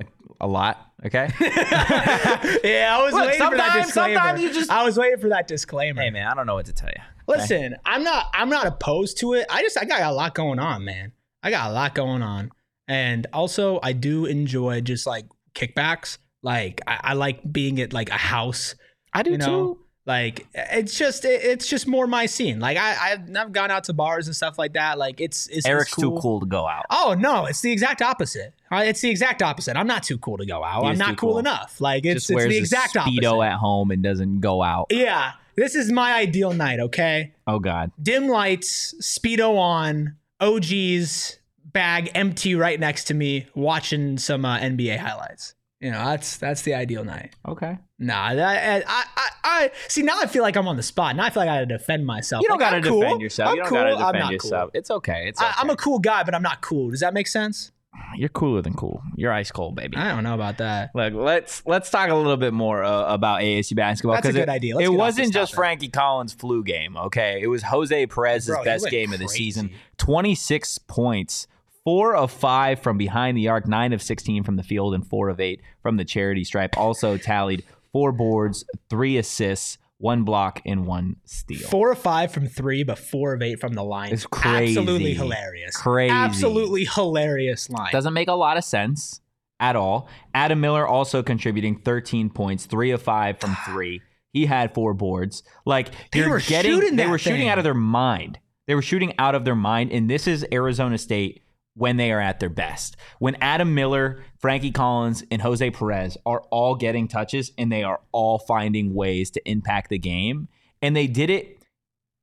Like, a lot. Okay. yeah, I was Look, waiting for that disclaimer. sometimes you just- I was waiting for that disclaimer. hey, man, I don't know what to tell you. Listen, I'm not I'm not opposed to it. I just I got a lot going on, man. I got a lot going on. And also I do enjoy just like kickbacks. Like I, I like being at like a house. I do You know? too. Like it's just it, it's just more my scene. Like I I've, I've gone out to bars and stuff like that. Like it's it's Erik's it's too cool to go out. Oh no, it's the exact opposite. It's the exact opposite. I'm not too cool to go out. He I'm not cool, cool. enough. Like it's Just it's the a exact speedo opposite. at home and doesn't go out. Yeah, this is my ideal night. Okay, Oh God. dim lights, speedo on, OG's bag empty right next to me, watching some uh, NBA highlights. You know, that's that's the ideal night. Okay. Nah, that, I, I, I see now. I feel like I'm on the spot. Now I feel like I got to defend myself. You don't Like, got to I'm cool. defend yourself. I'm you don't cool. got to I'm defend not yourself. Cool. It's okay. It's okay. I, I'm a cool guy, but I'm not cool. Does that make sense? You're cooler than cool. You're ice cold, baby. I don't know about that. Look, let's let's talk a little bit more uh, about ASU basketball That's a good it, idea. Let's it wasn't just. Frankie Collins' flu game. Okay, it was Jose Perez's Bro, best game of the season. Twenty six points, four of five from behind the arc, nine of sixteen from the field, and four of eight from the charity stripe. Also tallied four boards, three assists, one block, and one steal. Four of five from three, but four of eight from the line. It's crazy. Absolutely hilarious. Crazy. Absolutely hilarious line. Doesn't make a lot of sense at all. Adam Miller also contributing 13 points, three of five from three. He had four boards. Like They you're were getting, shooting they were shooting thing. out of their mind. They were shooting out of their mind, and this is Arizona State when they are at their best. When Adam Miller, Frankie Collins, and Jose Perez are all getting touches, and they are all finding ways to impact the game, and they did it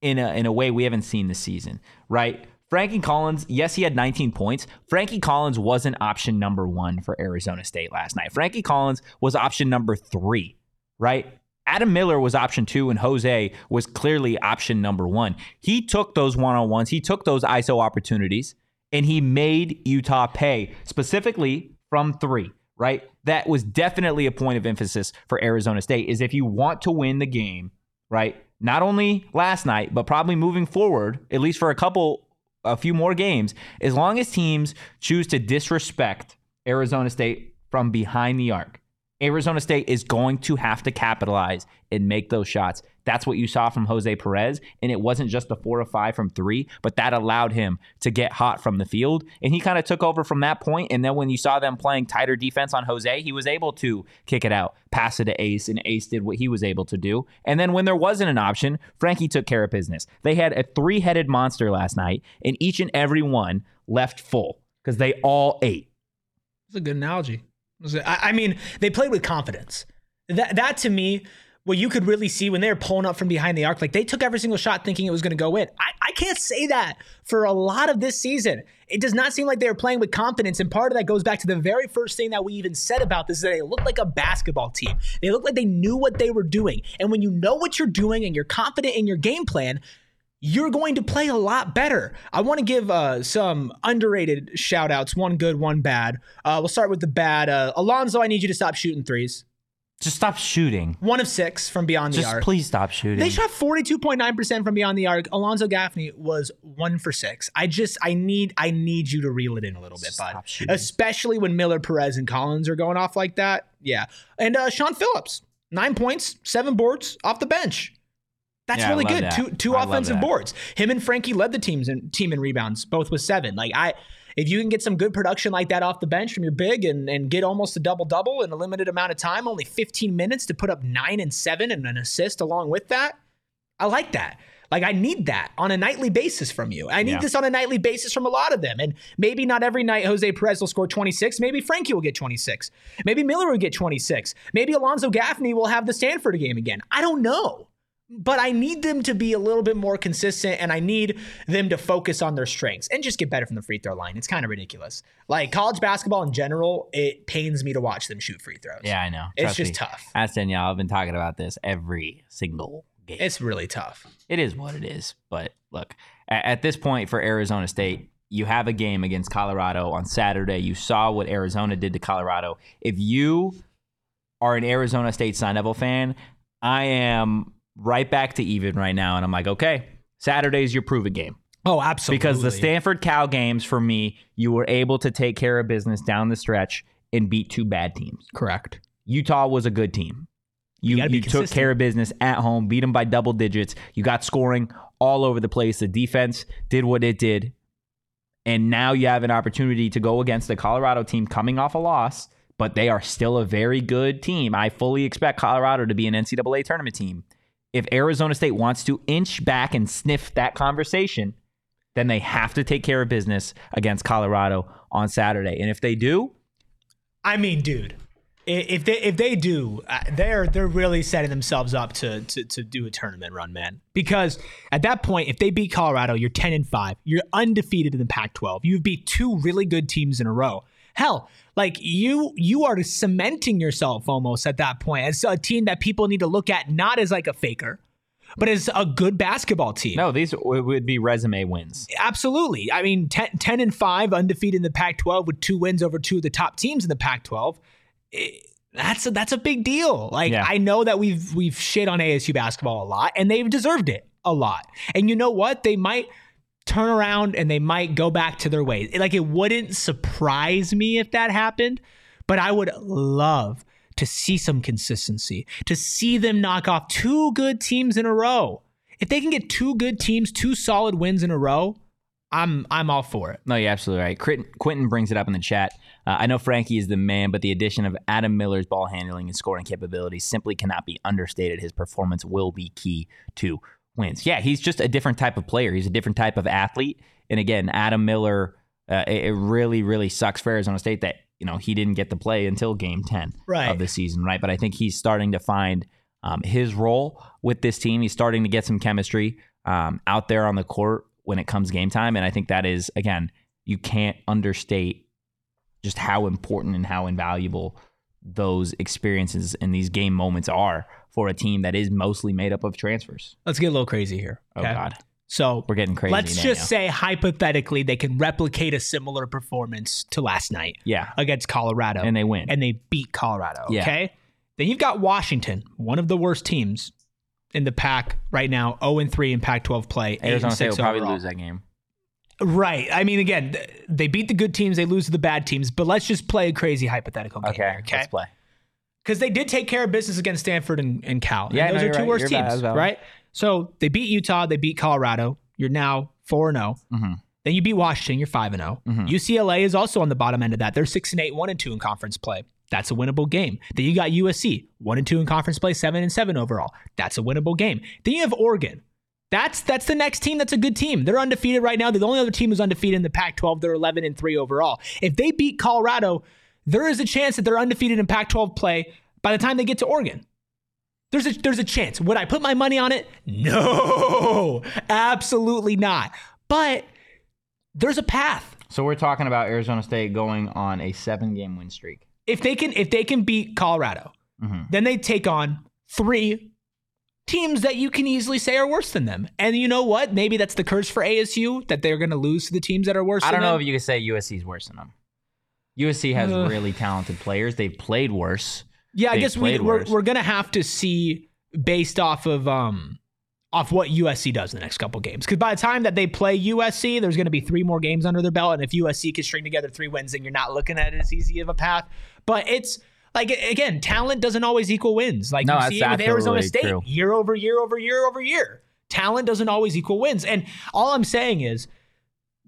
in a in a way we haven't seen this season, right? Frankie Collins, yes, he had 19 points. Frankie Collins wasn't option number one for Arizona State last night. Frankie Collins was option number three, right? Adam Miller was option two, and Jose was clearly option number one. He took those one on ones, he took those ISO opportunities, and he made Utah pay specifically from three, right? That was definitely a point of emphasis for Arizona State. Is if you want to win the game, right? Not only last night, but probably moving forward, at least for a couple, a few more games, as long as teams choose to disrespect Arizona State from behind the arc, Arizona State is going to have to capitalize and make those shots. That's what you saw from Jose Perez. And it wasn't just the four or five from three, but that allowed him to get hot from the field. And he kind of took over from that point. And then when you saw them playing tighter defense on Jose, he was able to kick it out, pass it to Ace, and Ace did what he was able to do. And then when there wasn't an option, Frankie took care of business. They had a three headed monster last night, and each and every one left full because they all ate. It's a good analogy. I, mean, they played with confidence. That that to me, what you could really see when they were pulling up from behind the arc, like they took every single shot thinking it was going to go in. I, I can't say that for a lot of this season. It does not seem like they were playing with confidence. And part of that goes back to the very first thing that we even said about this is that they look like a basketball team. They look like they knew what they were doing. And when you know what you're doing and you're confident in your game plan, you're going to play a lot better. I want to give uh, some underrated shout outs, one good, one bad. Uh, we'll start with the bad. Uh, Alonzo, I need you to stop shooting threes. Just stop shooting. One of six from beyond the Just arc. please stop shooting. They shot 42.9% from beyond the arc. Alonzo Gaffney was one for six. I just I need I need you to reel it in a little bit, bud. Shooting. Especially when Miller, Perez, and Collins are going off like that. Yeah. And uh Shawn Phillips, nine points, seven boards off the bench. That's Yeah, really good. that. Two two I offensive boards. Him and Frankie led the teams in team in rebounds, both with seven. Like I if you can get some good production like that off the bench from your big and, and get almost a double double in a limited amount of time, only 15 minutes to put up nine and seven and an assist along with that, I like that. Like I need that on a nightly basis from you. I need Yeah. this on a nightly basis from a lot of them. And maybe not every night Jose Perez will score 26. Maybe Frankie will get 26. Maybe Miller will get 26. Maybe Alonzo Gaffney will have the Stanford game again. I don't know. But I need them to be a little bit more consistent and I need them to focus on their strengths and just get better from the free throw line. It's kind of ridiculous. Like college basketball in general, it pains me to watch them shoot free throws. yeah, I know. It's Trust just me. tough. Ask Danielle. I've been talking about this every single game. It's really tough. it is what it is. But look, at, at this point for Arizona State, you have a game against Colorado on Saturday. You saw what Arizona did to Colorado. If you are an Arizona State Sun Devil fan, I am right back to even right now. And I'm like, okay, Saturday's your prove it game. Oh, absolutely. Because the Stanford Cal games, for me, you were able to take care of business down the stretch and beat two bad teams. correct. Utah was a good team. You, gotta you, took care of business at home, beat them by double digits. You got scoring all over the place. The defense did what it did. And now you have an opportunity to go against the Colorado team coming off a loss, but they are still a very good team. I fully expect Colorado to be an NCAA tournament team. If Arizona State wants to inch back and sniff that conversation, then they have to take care of business against Colorado on Saturday. And if they do, I mean, dude, if they if they do, uh, they're they're really setting themselves up to, to to do a tournament run, man. Because at that point, if they beat Colorado, you're ten and five. You're undefeated in the Pac-12. You've beat two really good teams in a row. Hell, like you you are cementing yourself almost at that point as a team that people need to look at not as like a faker, but as a good basketball team. no, these would be resume wins. Absolutely. I mean, 10, 10 and 5 undefeated in the Pac 12 with two wins over two of the top teams in the Pac 12. Eh, that's a, that's a big deal. Like Yeah. I know that we've we've shit on ASU basketball a lot and they've deserved it a lot. And you know what? They might turn around and they might go back to their ways. Like it wouldn't surprise me if that happened, but I would love to see some consistency, to see them knock off two good teams in a row. If they can get two good teams, two solid wins in a row, I'm I'm all for it. No, you're absolutely right. Quentin, brings it up in the chat. Uh, I know Frankie is the man, but the addition of Adam Miller's ball handling and scoring capabilities simply cannot be understated. His performance will be key to wins. Yeah, he's just a different type of player. He's a different type of athlete. And again, Adam Miller, uh, it, it really, really sucks for Arizona State that you know he didn't get to play until Game Ten Right. of the season, right? But I think he's starting to find um, his role with this team. He's starting to get some chemistry um, out there on the court when it comes game time. And I think that is, again, you can't understate just how important and how invaluable those experiences and these game moments are for a team that is mostly made up of transfers. Let's get a little crazy here. Oh. God. So We're getting crazy. let's now. just say hypothetically they can replicate a similar performance to last night Yeah. against Colorado. And they win. and they beat Colorado. Yeah. Okay. Then you've got Washington, one of the worst teams in the pack right now, 0 and 3 in Pac 12 play. Arizona State will probably overall. lose that game. Right. I mean, again, they beat the good teams, they lose to the bad teams, but let's just play a crazy hypothetical game. Okay. here, okay. Let's play. Because they did take care of business against Stanford and, and Cal. And Yeah, those no, are two right. worst You're teams, right? So they beat Utah, they beat Colorado. You're now 4 0. Mhm. Then you beat Washington, you're 5 0. Mhm. UCLA is also on the bottom end of that. They're 6 and 8, 1 and 2 in conference play. That's a winnable game. Then you got USC, 1 and 2 in conference play, 7 and 7 overall. That's a winnable game. Then you have Oregon. That's that's the next team that's a good team. They're undefeated right now. They're the only other team who's undefeated in the Pac-12. They're 11 and 3 overall. If they beat Colorado, there is a chance that they're undefeated in Pac-12 play by the time they get to Oregon. There's a there's a chance. Would I put my money on it? No, absolutely not. But there's a path. So we're talking about Arizona State going on a seven-game win streak. If they can if they can beat Colorado, mm-hmm. then they take on three teams that you can easily say are worse than them. And you know what? Maybe that's the curse for ASU that they're going to lose to the teams that are worse. I don't know them. if you could say USC is worse than them. USC has Ugh. really talented players. They've played worse. Yeah, I guess we, played we're we're gonna have to see based off of um off what USC does in the next couple games. Because by the time that they play USC, there's going to be three more games under their belt, and if USC can string together three wins, then you're not looking at it as easy of a path. But it's like again, talent doesn't always equal wins. Like No, you see it with Arizona State true. year over year over year over year. Talent doesn't always equal wins, and all I'm saying is.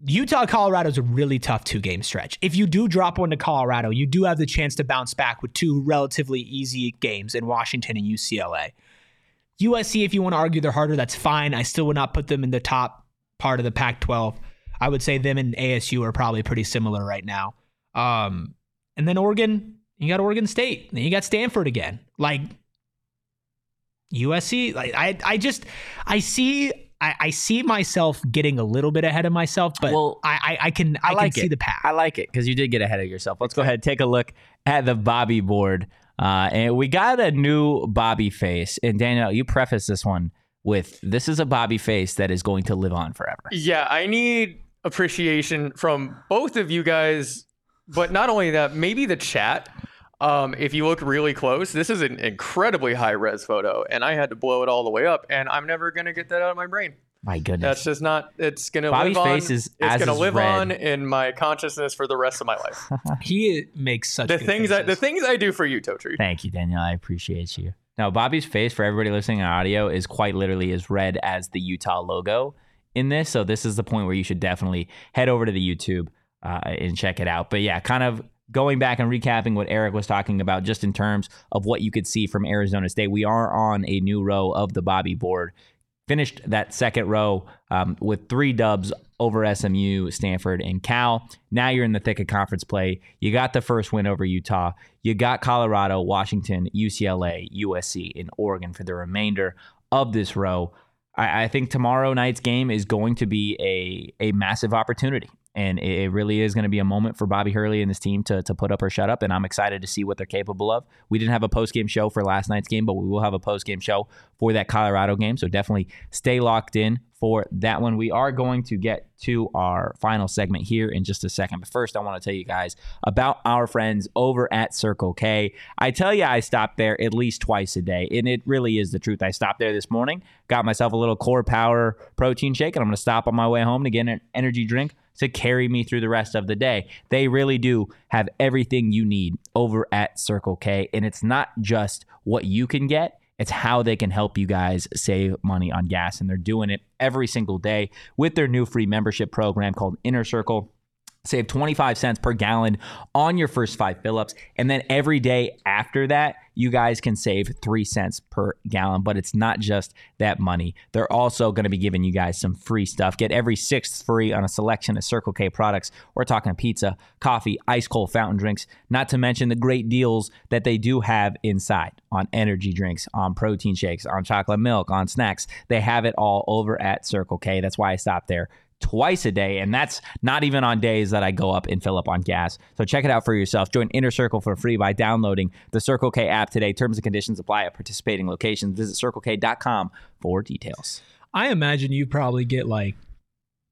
Utah Colorado is a really tough two game stretch. If you do drop one to Colorado, you do have the chance to bounce back with two relatively easy games in Washington and UCLA. USC, if you want to argue they're harder, that's fine. I still would not put them in the top part of the Pac 12. I would say them and ASU are probably pretty similar right now. Um, and then Oregon, you got Oregon State. Then you got Stanford again. Like USC, like I, I just, I see, I, I see myself getting a little bit ahead of myself, but Well, I, I, I can, I, like can see the path. I like it because you did get ahead of yourself. Let's go ahead and take a look at the Bobby board. Uh, and we got a new Bobby face. And Danielle, you preface this one with this is a Bobby face that is going to live on forever. Yeah, I need appreciation from both of you guys, but not only that, maybe the chat. Um, if you look really close, this is an incredibly high res photo, and I had to blow it all the way up, and I'm never gonna get that out of my brain. My goodness. That's just not. It's gonna Bobby's live on. face is it's gonna is live red. on in my consciousness for the rest of my life. he makes such the good things I, the faces. things I do for you, Totri. Thank you, Danielle. I appreciate you. Now, Bobby's face for everybody listening on audio is quite literally as red as the Utah logo in this. So this is the point where you should definitely head over to the YouTube uh, and check it out. But yeah, kind of going back and recapping what Erik was talking about, just in terms of what you could see from Arizona State. We are on a new row of the Bobby board. Finished that second row um, with three dubs over SMU, Stanford, and Cal. Now you're in the thick of conference play. You got the first win over Utah. You got Colorado, Washington, UCLA, USC, and Oregon for the remainder of this row. I, I think tomorrow night's game is going to be a, a massive opportunity. And it really is going to be a moment for Bobby Hurley and this team to, to put up or shut up. And I'm excited to see what they're capable of. We didn't have a post game show for last night's game, but we will have a post game show for that Colorado game. So definitely stay locked in for that one. We are going to get to our final segment here in just a second. But first, I want to tell you guys about our friends over at Circle K. I tell you, I stop there at least twice a day, and it really is the truth. I stopped there this morning, got myself a little Core Power protein shake, and I'm going to stop on my way home to get an energy drink to carry me through the rest of the day. They really do have everything you need over at Circle K, and it's not just what you can get. It's how they can help you guys save money on gas. And they're doing it every single day with their new free membership program called Inner Circle. Save 25 cents per gallon on your first five fill ups. And then every day after that, you guys can save three cents per gallon. But it's not just that money. They're also going to be giving you guys some free stuff. Get every sixth free on a selection of Circle K products. We're talking pizza, coffee, ice cold fountain drinks, not to mention the great deals that they do have inside on energy drinks, on protein shakes, on chocolate milk, on snacks. They have it all over at Circle K. That's why I stopped there twice a day, and that's not even on days that I go up and fill up on gas. So check it out for yourself. Join Inner Circle for free by downloading the Circle K app today. Terms and conditions apply at participating locations. Visit circlek.com for details. I imagine you probably get like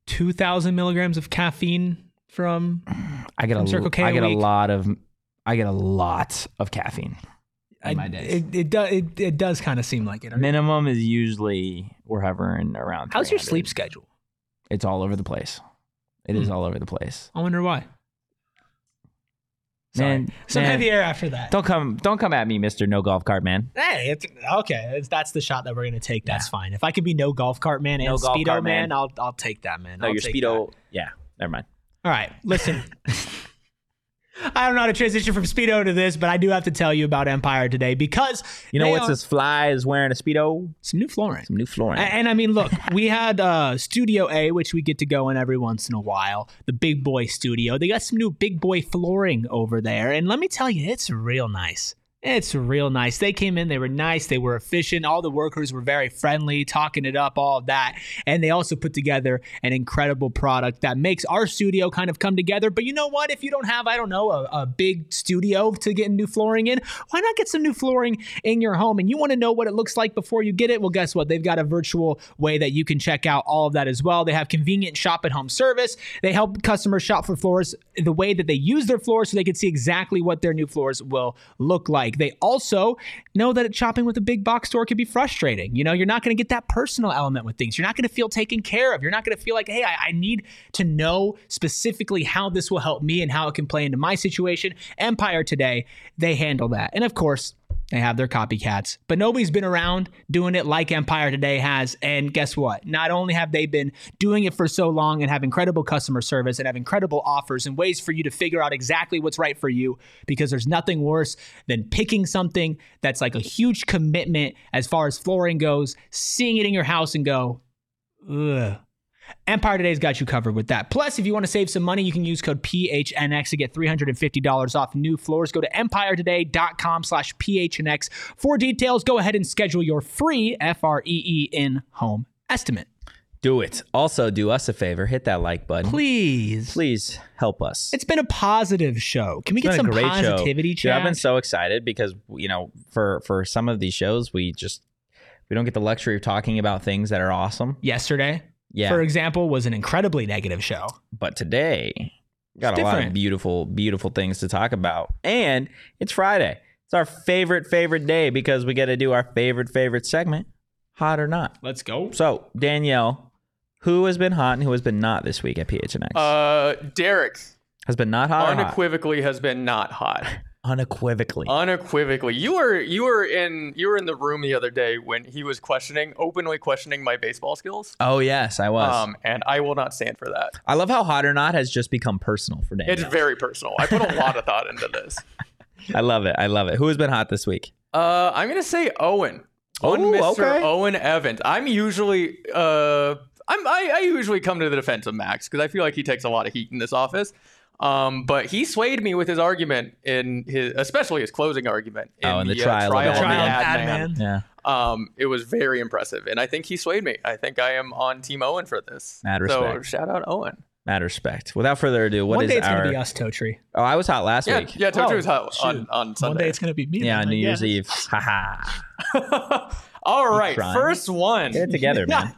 2,000 milligrams of caffeine from. I get From a Circle K I a get a lot of I get a lot of caffeine in I- my days. It, it, does, it, it does kind of seem like it. Minimum is usually we're hovering around. How's your sleep schedule? It's all over the place. It is hmm. all over the place. I wonder why. Sorry. Man, Some man, heavy air after that. Don't come don't come at me, Mr. No Golf Cart Man. Hey, it's, okay. It's, that's the shot that we're gonna take. That's fine. If I can be no golf cart man and No golf speedo cart man, man. I'll I'll take that man. No, I'll your take speedo. Yeah, never mind. All right, listen. I don't know how to transition from speedo to this, but I do have to tell you about Empire today because You know what's are- as fly as wearing a speedo? some new flooring. Some new flooring. A- And I mean, look, we had uh, Studio A, which we get to go in every once in a while. The Big Boy Studio. They got some new Big Boy flooring over there, and let me tell you, it's real nice. It's real nice. They came in, they were nice, they were efficient. All the workers were very friendly, talking it up, all of that. And they also put together an incredible product that makes our studio kind of come together. But you know what? If you don't have, I don't know, a, a big studio to get new flooring in, why not get some new flooring in your home? And you want to know what it looks like before you get it? Well, guess what? They've got a virtual way that you can check out all of that as well. They have convenient shop at home service. They help customers shop for floors the way that they use their floors so they can see exactly what their new floors will look like. They also know that shopping with a big box store can be frustrating. You know, you're not going to get that personal element with things. You're not going to feel taken care of. You're not going to feel like, hey, I, I need to know specifically how this will help me and how it can play into my situation. Empire today, they handle that. And of course, they have their copycats, but nobody's been around doing it like Empire Today has. And guess what? Not only have they been doing it for so long and have incredible customer service and have incredible offers and ways for you to figure out exactly what's right for you, because there's nothing worse than picking something that's like a huge commitment as far as flooring goes, seeing it in your house and go, ugh. Empire Today's got you covered with that. Plus, if you want to save some money, you can use code PHNX to get $350 off new floors. Go to empiretoday.com slash PHNX for details. Go ahead and schedule your free F-R-E-E in-home estimate. Do it. Also, do us a favor. Hit that like button. Please. Please help us. It's been a positive show. Can we It's get some positivity, Dude, Chad? I've been so excited because you know, for for some of these shows, we just we don't get the luxury of talking about things that are awesome. Yesterday, Yeah, for example, was an incredibly negative show. but today got It's a lot of beautiful, beautiful things to talk about, and it's Friday. It's our favorite, favorite day because we get to do our favorite, favorite segment, hot or not. Let's go. So Danielle, who has been hot and who has been not this week at PHNX? Uh, Derek has been not hot or hot? unequivocally has been not hot. Unequivocally. Unequivocally, you were you were in you were in the room the other day when he was questioning, openly questioning my baseball skills. oh yes, I was. Um, and I will not stand for that. I love how hot or not has just become personal for Danielle. It's very personal. I put a lot of thought into this. I love it. I love it. Who has been hot this week? Uh, I'm gonna say Owen. One Oh, Mr. okay. Owen Evans. I'm usually uh, I'm I, I usually come to the defense of Max because I feel like he takes a lot of heat in this office. Um, but he swayed me with his argument in his, especially his closing argument. In Oh, in the uh, trial of trial the of Trial of ad Ad man. Man. Yeah. Um, it was very impressive, and I think he swayed me. I think I am on Team Owen for this. Mad So respect. shout out Owen. Mad respect. Without further ado, what One is day it's our? going to be us, Totri. Oh, I was hot last Yeah, week. yeah. Tojo Oh, was hot shoot. on on Sunday. One day it's going to be me. Yeah, on New Year's guess. Eve. Haha. All right, first one. Get it together, man.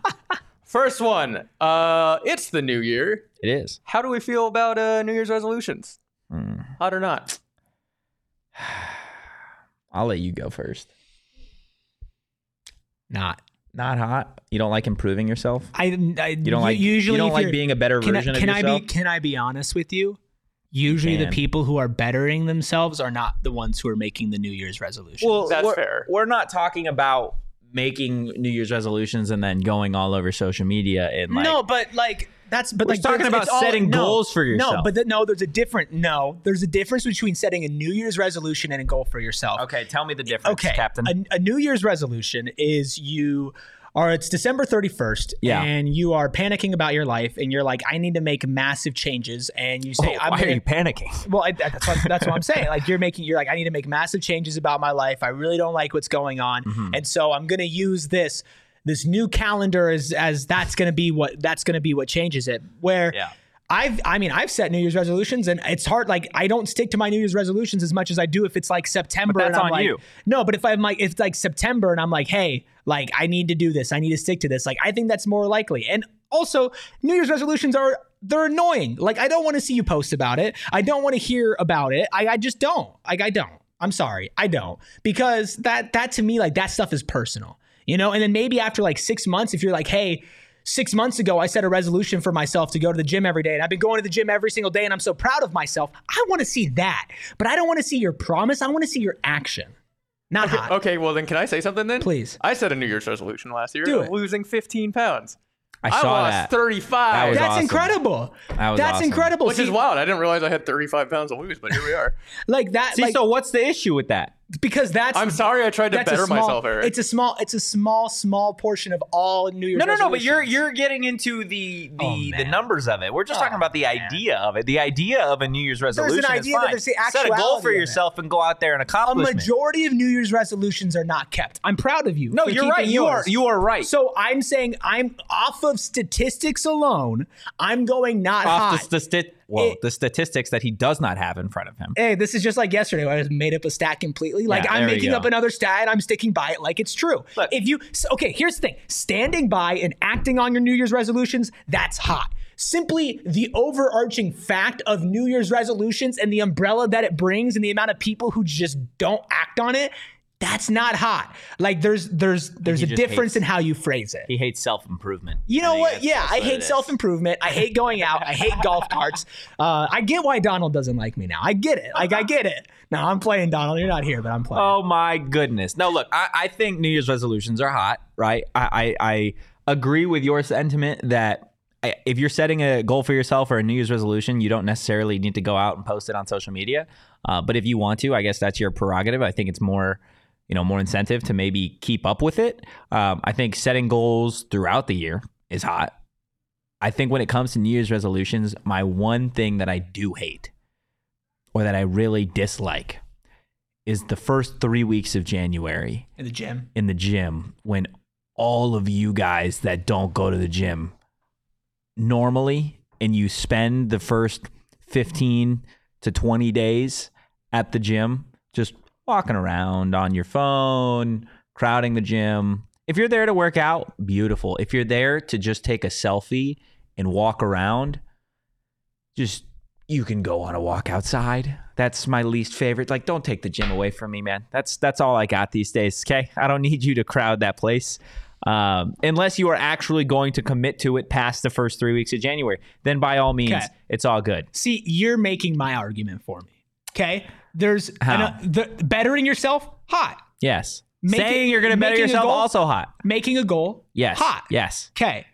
First one. Uh, it's the new year. it is. How do we feel about uh, New Year's resolutions? Mm. Hot or not? I'll let you go first. Not. Not hot. You don't like improving yourself. I, I You don't like. usually You don't like being a better can I, version can of I be can I be honest with you? Usually the people who are bettering themselves are not the ones who are making the New Year's resolution. well, That's we're, fair. We're not talking about making New Year's resolutions and then going all over social media and like. no, but like that's but We're like talking about it's all- setting no, goals for yourself. No, but the, no, there's a different no. There's a difference between setting a New Year's resolution and a goal for yourself. Okay, tell me the difference, okay, Captain. A, a New Year's resolution is you are it's December 31st Yeah. and you are panicking about your life and you're like I need to make massive changes and you say I'm Why gonna, panicking? well I, that's what that's what I'm saying like you're making you're like I need to make massive changes about my life I really don't like what's going on Mm-hmm. and so I'm going to use this this new calendar as as that's going to be what that's going to be what changes it where Yeah. I've, I mean, I've set New Year's resolutions, and it's hard. Like, I don't stick to my New Year's resolutions as much as I do if it's like September. But that's and I'm on like, you. No, but if I'm like, if it's like September, and I'm like, hey, like, I need to do this. I need to stick to this. Like, I think that's more likely. And also, New Year's resolutions are they're annoying. Like, I don't want to see you post about it. I don't want to hear about it. I, I just don't. Like, I don't. I'm sorry, I don't because that that to me like that stuff is personal, you know. And then maybe after like six months, if you're like, hey six months ago, I set a resolution for myself to go to the gym every day, and I've been going to the gym every single day, and I'm so proud of myself. I want to see that, but I don't want to see your promise. I want to see your action, not hot. Okay, well then, can I say something then? Please. I set a New Year's resolution last year Do it. losing 15 pounds. I I, saw lost that. 35. That was That's awesome. incredible. That was That's awesome. incredible. which See, is wild. I didn't realize I had 35 pounds to lose, but here we are. like that. See, like, so what's the issue with that? Because that's I'm sorry I tried to that's a better small, myself, Erik. It's a small it's a small small portion of all New Year's No, no, no. But you're you're getting into the the, Oh, the numbers of it. We're just Oh, talking about the man. idea of it. The idea of a New Year's an resolution. is idea that there's the Set a goal for of it. yourself and go out there and a accomplish. it. majority of New Year's resolutions are not kept. I'm proud of you. No, for you're keeping right. You are you are right. So I'm saying I'm off of statistics alone. I'm going not off hot. the sti- well, It- the statistics that he does not have in front of him. hey, this is just like yesterday where I just made up a stat completely. Like Yeah, I'm making up another stat and I'm sticking by it like it's true. Look. if you okay, here's the thing: standing by and acting on your New Year's resolutions, that's hot. Simply the overarching fact of New Year's resolutions and the umbrella that it brings and the amount of people who just don't act on it, that's not hot. Like there's there's there's a difference hates- in how you phrase it. He hates self improvement. You know what? Yeah, I hate self improvement. I hate going out. I hate golf carts. Uh, I get why Donald doesn't like me now. I get it. Like I get it. No, I'm playing Donald. You're not here, but I'm playing. Oh my goodness! No, look, I, I think New Year's resolutions are hot, right? I, I, I agree with your sentiment that if you're setting a goal for yourself or a New Year's resolution, you don't necessarily need to go out and post it on social media. Uh, but if you want to, I guess that's your prerogative. I think it's more, you know, more incentive to maybe keep up with it. Um, I think setting goals throughout the year is hot. I think when it comes to New Year's resolutions, my one thing that I do hate or that I really dislike is the first three weeks of January In the gym. in the gym when all of you guys that don't go to the gym normally and you spend the first 15 to 20 days at the gym just walking around on your phone, crowding the gym. If you're there to work out, beautiful. If you're there to just take a selfie and walk around, just you can go on a walk outside. That's my least favorite. Like, don't take the gym away from me, man. That's that's all I got these days. Okay, I don't need you to crowd that place. Um, unless you are actually going to commit to it past the first three weeks of January, then by all means, Okay. it's all good. See, you're making my argument for me. Okay. There's How? an- the bettering yourself, hot. Yes, Making- saying you're going to better yourself goal? also hot. Making a goal, Yes, hot. Yes, Okay.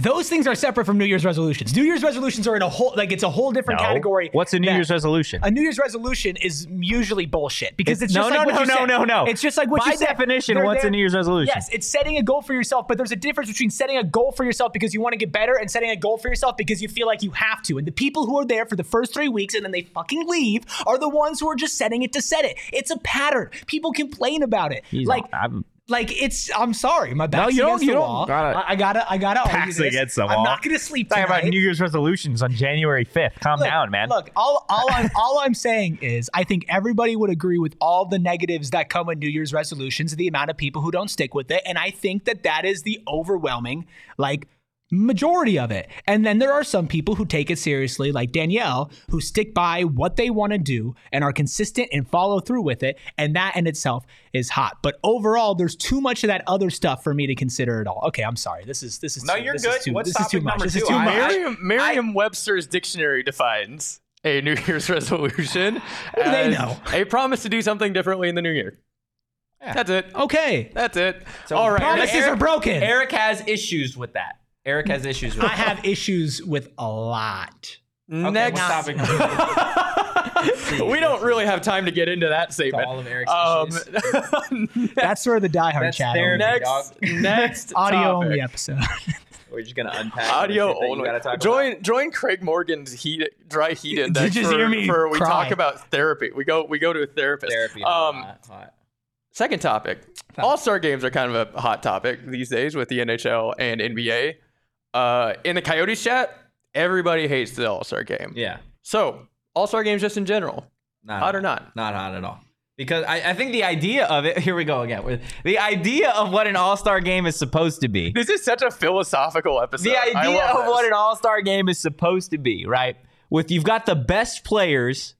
Those things are separate from New Year's resolutions. New Year's resolutions are in a whole like it's a whole different No. category. What's a New Year's resolution? A New Year's resolution is usually bullshit because it's, no, just no, like what no, you no, said. no, no. It's just like what By you definition, They're what's a New Year's resolution? Yes, it's setting a goal for yourself, but there's a difference between setting a goal for yourself because you want to get better and setting a goal for yourself because you feel like you have to. And the people who are there for the first three weeks and then they fucking leave are the ones who are just setting it to set it. It's a pattern. People complain about it. He's like, I'm- like it's. I'm sorry, my back's don't- against you the don't wall. gotta- I, I gotta. I gotta argue this. against the wall. I'm not gonna sleep Talking tonight. about New Year's resolutions on January 5th. Calm Look, down, man. Look, all, all I'm all I'm saying is I think everybody would agree with all the negatives that come with New Year's resolutions, the amount of people who don't stick with it, and I think that that is the overwhelming like majority of it. And then there are some people who take it seriously, like Danielle, who stick by what they want to do and are consistent and follow through with it, and that in itself is hot. But overall, there's too much of that other stuff for me to consider at all. Okay, I'm sorry. This is this is No, too- you're this good. Is too, What's this is too topic much. number This is two? too I- much. Merriam, Merriam-Webster's dictionary defines a New Year's resolution do they as know? a promise to do something differently in the new year. That's it. Okay. That's it. All right. promises Erik- are broken. Erik has issues with that. Erik has issues with I that. have issues with a lot. Next topic we don't really have time to get into that statement. all of Erik's um, That's sort of the diehard That's chat. therapy. next, next Audio topic. only episode. We're just gonna unpack Audio the shit only. gotta talk Join join Craig Morgan's heat dry heat you index just for, hear me for we cry? talk about therapy. We go we go to a therapist. Therapy. Um, hot, hot. Second topic. All Star games are kind of a hot topic these days with the NHL and NBA. Uh, in the Coyotes chat, everybody hates the All Star game. Yeah. So, All Star games just in general, Not hot or not? Not hot at all. Because I, I think the idea of it, here we go again. with The idea of what an all star game is supposed to be. This is such a philosophical episode. The idea of this. what an all star game is supposed to be, right? With you've got the best players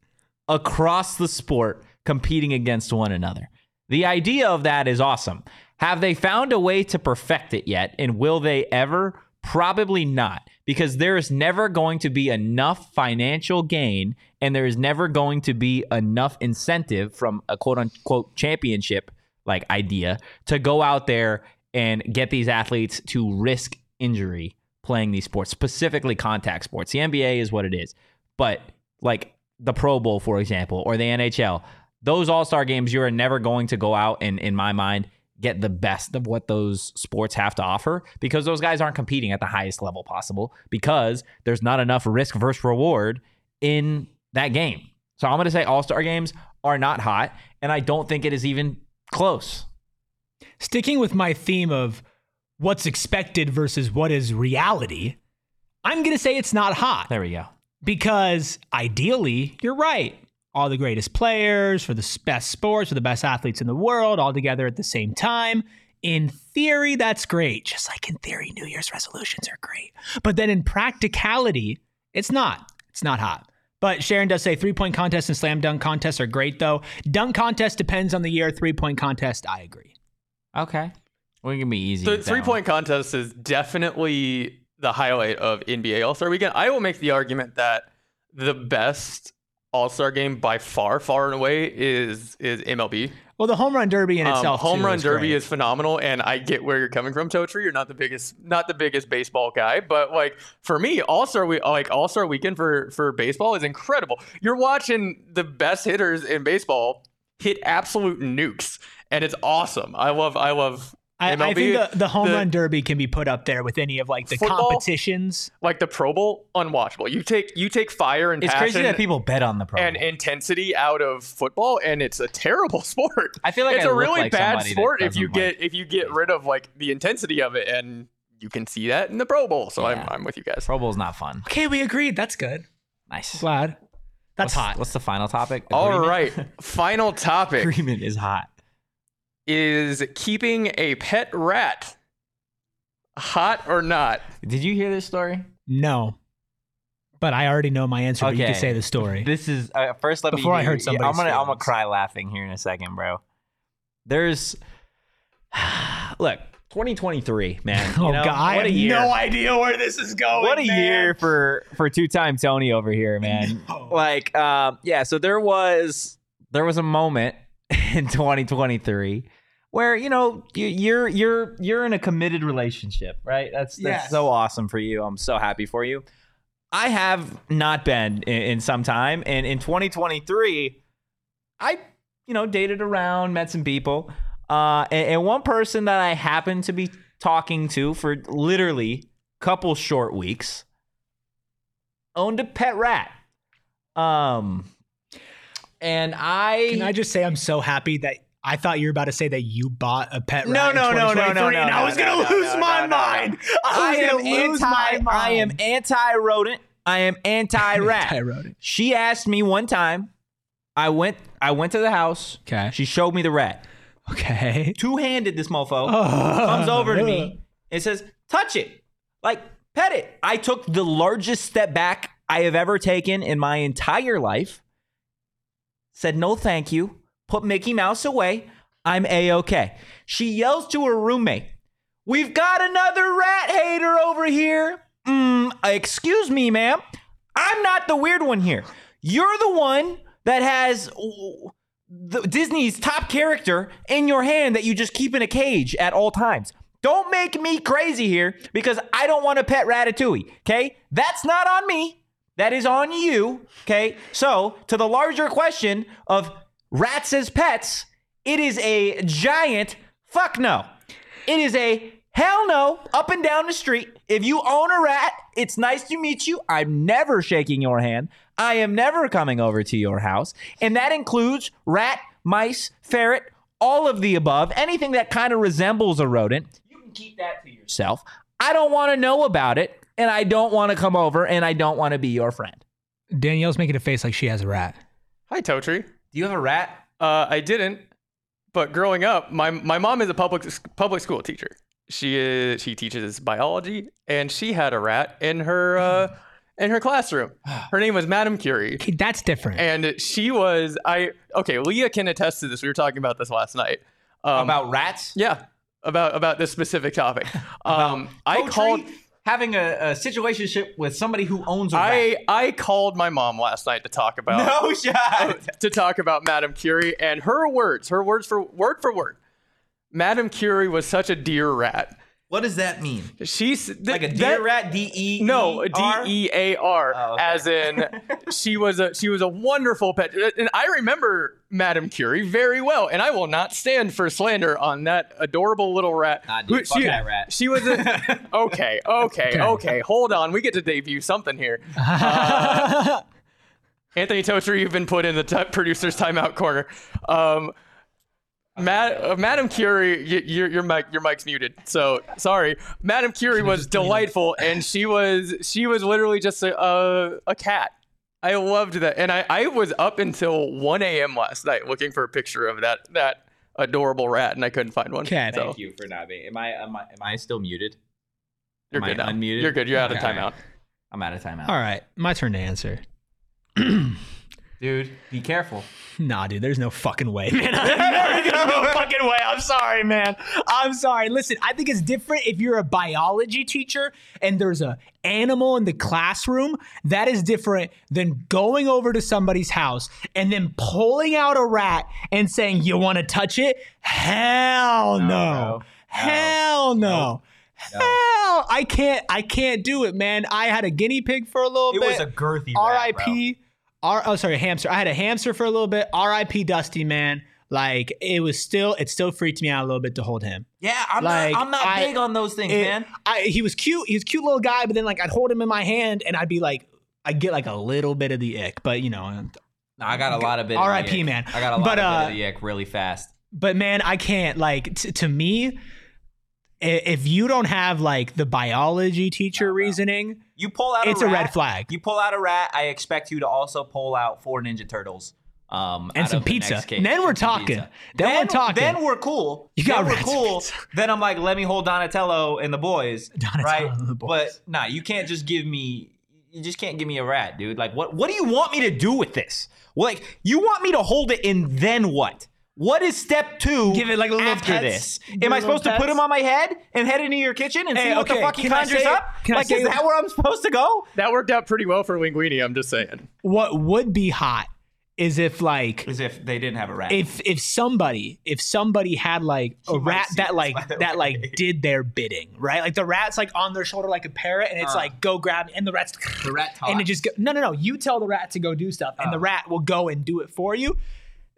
across the sport competing against one another. The idea of that is awesome. Have they found a way to perfect it yet? And will they ever? Probably not, because there is never going to be enough financial gain and there is never going to be enough incentive from a quote unquote championship like idea to go out there and get these athletes to risk injury playing these sports, specifically contact sports. The NBA is what it is. But like the Pro Bowl, for example, or the NHL, those All Star games, you are never going to go out and, in my mind, get the best of what those sports have to offer because those guys aren't competing at the highest level possible because there's not enough risk versus reward in that game. So I'm going to say All Star games are not hot, and I don't think it is even close. Sticking with my theme of what's expected versus what is reality, I'm going to say it's not hot There we go. because ideally, you're right. All the greatest players for the best sports, for the best athletes in the world, all together at the same time. In theory, that's great. Just like in theory, New Year's resolutions are great. But then in practicality, it's not. It's not hot. But Sharon does say three point contests and slam dunk contests are great, though. Dunk contest depends on the year. Three point contest, I agree. Okay. We can be easy. The with three-point contest is definitely the highlight of NBA All Star Weekend. I will make the argument that the best All Star game by far, far and away is is MLB. Well, the home run derby in Um, itself, home too, run is derby great. is phenomenal, and I get where you're coming from, Totri. You're not the biggest, not the biggest baseball guy, but like for me, All Star week, like All Star weekend for for baseball is incredible. You're watching the best hitters in baseball hit absolute nukes, and it's awesome. I love, I love. I, I think the, the home the- run derby can be put up there with any of like the Football? competitions. like the Pro Bowl, unwatchable. You take you take fire and It's passion crazy that people bet on the pro. Bowl. and intensity out of football, and it's a terrible sport. I feel like it's I a really like bad sport if you doesn't get if you get rid of like the intensity of it, and you can see that in the Pro Bowl. So Yeah. I'm I'm with you guys. Pro Bowl's not fun. Okay, we agreed. That's good. Nice. Glad. That's what's, hot. What's the final topic? All Agreement? right, final topic Agreement is hot. Is keeping a pet rat. Hot or not? Did you hear this story? No. But I already know my answer, but you can say the story. This is uh, first. Let Before me. I heard yeah, I'm gonna. I'm gonna cry laughing here in a second, bro. There's. Look, 2023, man. You oh know, god, I what have a year. no idea where this is going. what a man. year for for two-time Tony over here, man. No. Like, um, yeah. So there was there was a moment in 2023 where you know you, you're you're you're in a committed relationship, right? That's that's Yes. so awesome for you. I'm so happy for you. I have not been in, in some time, and in 2023, I you know dated around, met some people, uh, and, and one person that I happened to be talking to for literally a couple short weeks owned a pet rat. Um, and I Can I just say I'm so happy that I thought you were about to say that you bought a pet rat. No, no, no, no, no, no, and I was no, gonna no, lose no, my mind. I I am anti. I am anti-rodent. I am anti-rat. Anti-rodent. She asked me one time. I went. I went to the house. Okay. She showed me the rat. Okay. Two-handed. This mofo comes over to me and says, "Touch it, like pet it." I took the largest step back I have ever taken in my entire life. Said no, thank you. Put Mickey Mouse away. I'm a okay. She yells to her roommate, "We've got another rat hater over here." Mm, excuse me, ma'am. I'm not the weird one here. You're the one that has the, Disney's top character in your hand that you just keep in a cage at all times. Don't make me crazy here because I don't want to pet Ratatouille. Okay, that's not on me. That is on you. Okay, so to the larger question of rats as pets, it is a giant fuck no. It is a hell no up and down the street. If you own a rat, it's nice to meet you. I'm never shaking your hand. I am never coming over to your house. And that includes rat, mice, ferret, all of the above, anything that kind of resembles a rodent. You can keep that to yourself. I don't want to know about it. And I don't want to come over and I don't want to be your friend. Danielle's making a face like she has a rat. Hi, Totri. Do you have a rat? Uh, I didn't, but growing up, my my mom is a public public school teacher. She is she teaches biology, and she had a rat in her uh, in her classroom. Her name was Madame Curie. Okay, that's different. and she was I okay. Leah can attest to this. We were talking about this last night. Um, about rats? yeah, about about this specific topic. Um, I Totri, called having a, a situationship with somebody who owns a rat. I I called my mom last night to talk about No shot. to talk about Madame Curie and her words, her words for word for word. Madame Curie was such a dear rat What does that mean? She's th- Like a deer that- rat? D E No, D E A R, Oh, okay. as in she was a she was a wonderful pet, and I remember Madame Curie very well, and I will not stand for slander on that adorable little rat. Nah, dude, Who- fuck she, that rat. She was a okay, okay, okay. Hold on, we get to debut something here. Uh, Anthony Totri, you've been put in the t- producer's timeout corner. Um, Mad- uh, Madam Curie, y- your your mic your mic's muted. So sorry. Madam Curie was delightful, and she was she was literally just a a, a cat. I loved that, and I, I was up until 1 a.m. last night looking for a picture of that that adorable rat, and I couldn't find one. Cat. So Thank you for not being. Am I am I, am I still muted? you're Am I good now. unmuted? You're good. You're out of Okay, all timeout. I'm out of timeout. All right, my turn to answer. Dude, be careful. Nah, dude, there's no fucking way, man. there's no fucking way. I'm sorry, man. I'm sorry. Listen, I think it's different if you're a biology teacher and there's a animal in the classroom. That is different than going over to somebody's house and then pulling out a rat and saying, "You want to touch it?" Hell no. bro. Hell no. Hell, I can't. I can't do it, man. I had a guinea pig for a little It bit. It was a girthy rat, bro. R.I.P. R. Oh, sorry, hamster. I had a hamster for a little bit. R.I.P. Dusty, man. Like it was still, it still freaked me out a little bit to hold him. Yeah, I'm Like, not. I'm not I- big on those things, It- man. I, he was cute. He was a cute little guy, but then like I'd hold him in my hand and I'd be like, I get like a little bit of the ick, but you know, No, I got a lot of bit. of the R.I.P., man. I got a lot But, of uh, bit of the ick really fast. but man, I can't like t- to me. If you don't have like the biology teacher reasoning, You pull out. it's a, a red flag. You pull out a rat. I expect you to also pull out four Ninja Turtles. Um, And some the pizza. And then we're talking. pizza. Then we're talking. Then we're cool. You got then we're cool. Then I'm like, let me hold Donatello and the boys. Donatello right? and the boys. But nah, you can't just give me. You just can't give me a rat, dude. Like, what? What do you want me to do with this? Like, you want me to hold it, and then what? What is step two? Give it like a little after pets? this. Give Am I supposed to put pets? him on my head and head into your kitchen and see Hey, what the okay, fuck he can I conjures say- up? can I like, say- is that where I'm supposed to go? That worked out pretty well for Linguini. I'm just saying. what would be hot is if like As if they didn't have a rat. if if somebody if somebody had like a He might rat see that this, like by the that way. like did their bidding right like the rat's like on their shoulder like a parrot and it's Uh. like go grab and the rat's the rat and it talks. just go, no no no you tell the rat to go do stuff and the Oh. rat will go and do it for you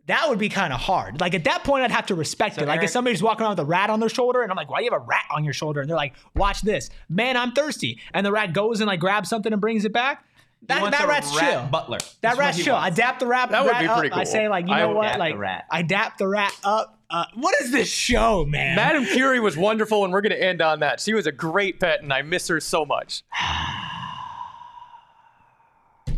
that would be kind of hard like at that point i'd have to respect So it like Erik- if somebody's walking around with a rat on their shoulder and i'm like why do you have a rat on your shoulder and they're like watch this man i'm thirsty and the rat goes and like grabs something and brings it back that, that rat's rat chill Butler. that That's rat's chill. wants. I dap the rat. That would rat be up. pretty I say like, you know would what? dap the Like, rat. I dap the rat up. Uh, what is this show, man? Madam Curie was wonderful, and we're going to end on that. She was a great pet, and I miss her so much.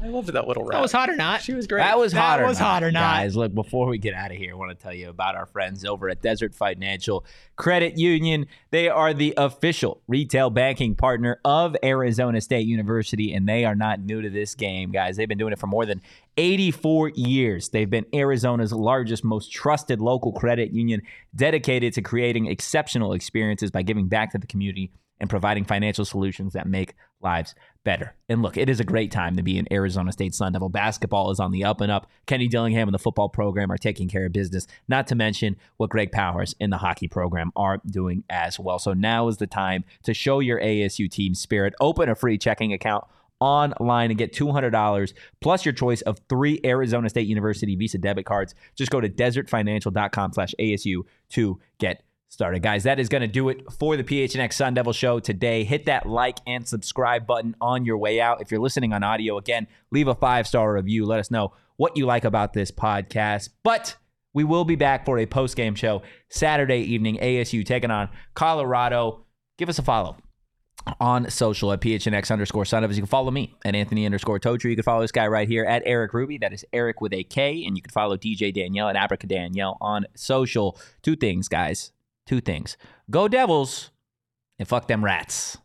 I loved that little rat. that was hot or not? She was great. That was That hot or was not, hot or not. Guys, look, before we get out of here, I want to tell you about our friends over at Desert Financial Credit Union. They are the official retail banking partner of Arizona State University, and they are not new to this game, guys. They've been doing it for more than 84 years. They've been Arizona's largest, most trusted local credit union, dedicated to creating exceptional experiences by giving back to the community and providing financial solutions that make lives better. And look, it is a great time to be in Arizona State Sun Devil. Basketball is on the up and up. Kenny Dillingham and the football program are taking care of business, not to mention what Greg Powers in the hockey program are doing as well. So now is the time to show your ASU team spirit. Open a free checking account online and get $200 plus your choice of three Arizona State University Visa debit cards. Just go to desertfinancial.com slash ASU to get started. Guys, that is going to do it for the PHNX Sun Devil Show today. Hit that like and subscribe button on your way out. If you're listening on audio, again, leave a five star review. Let us know what you like about this podcast. But we will be back for a post game show Saturday evening. ASU taking on Colorado. Give us a follow on social at PHNX underscore son of us. You can follow me at Anthony underscore Totri. You can follow this guy right here at Erik Ruby. That is Erik with a K. And you can follow DJ Danielle at Abrica Danielle on social. Two things, guys. Two things. Go Devils and fuck them rats.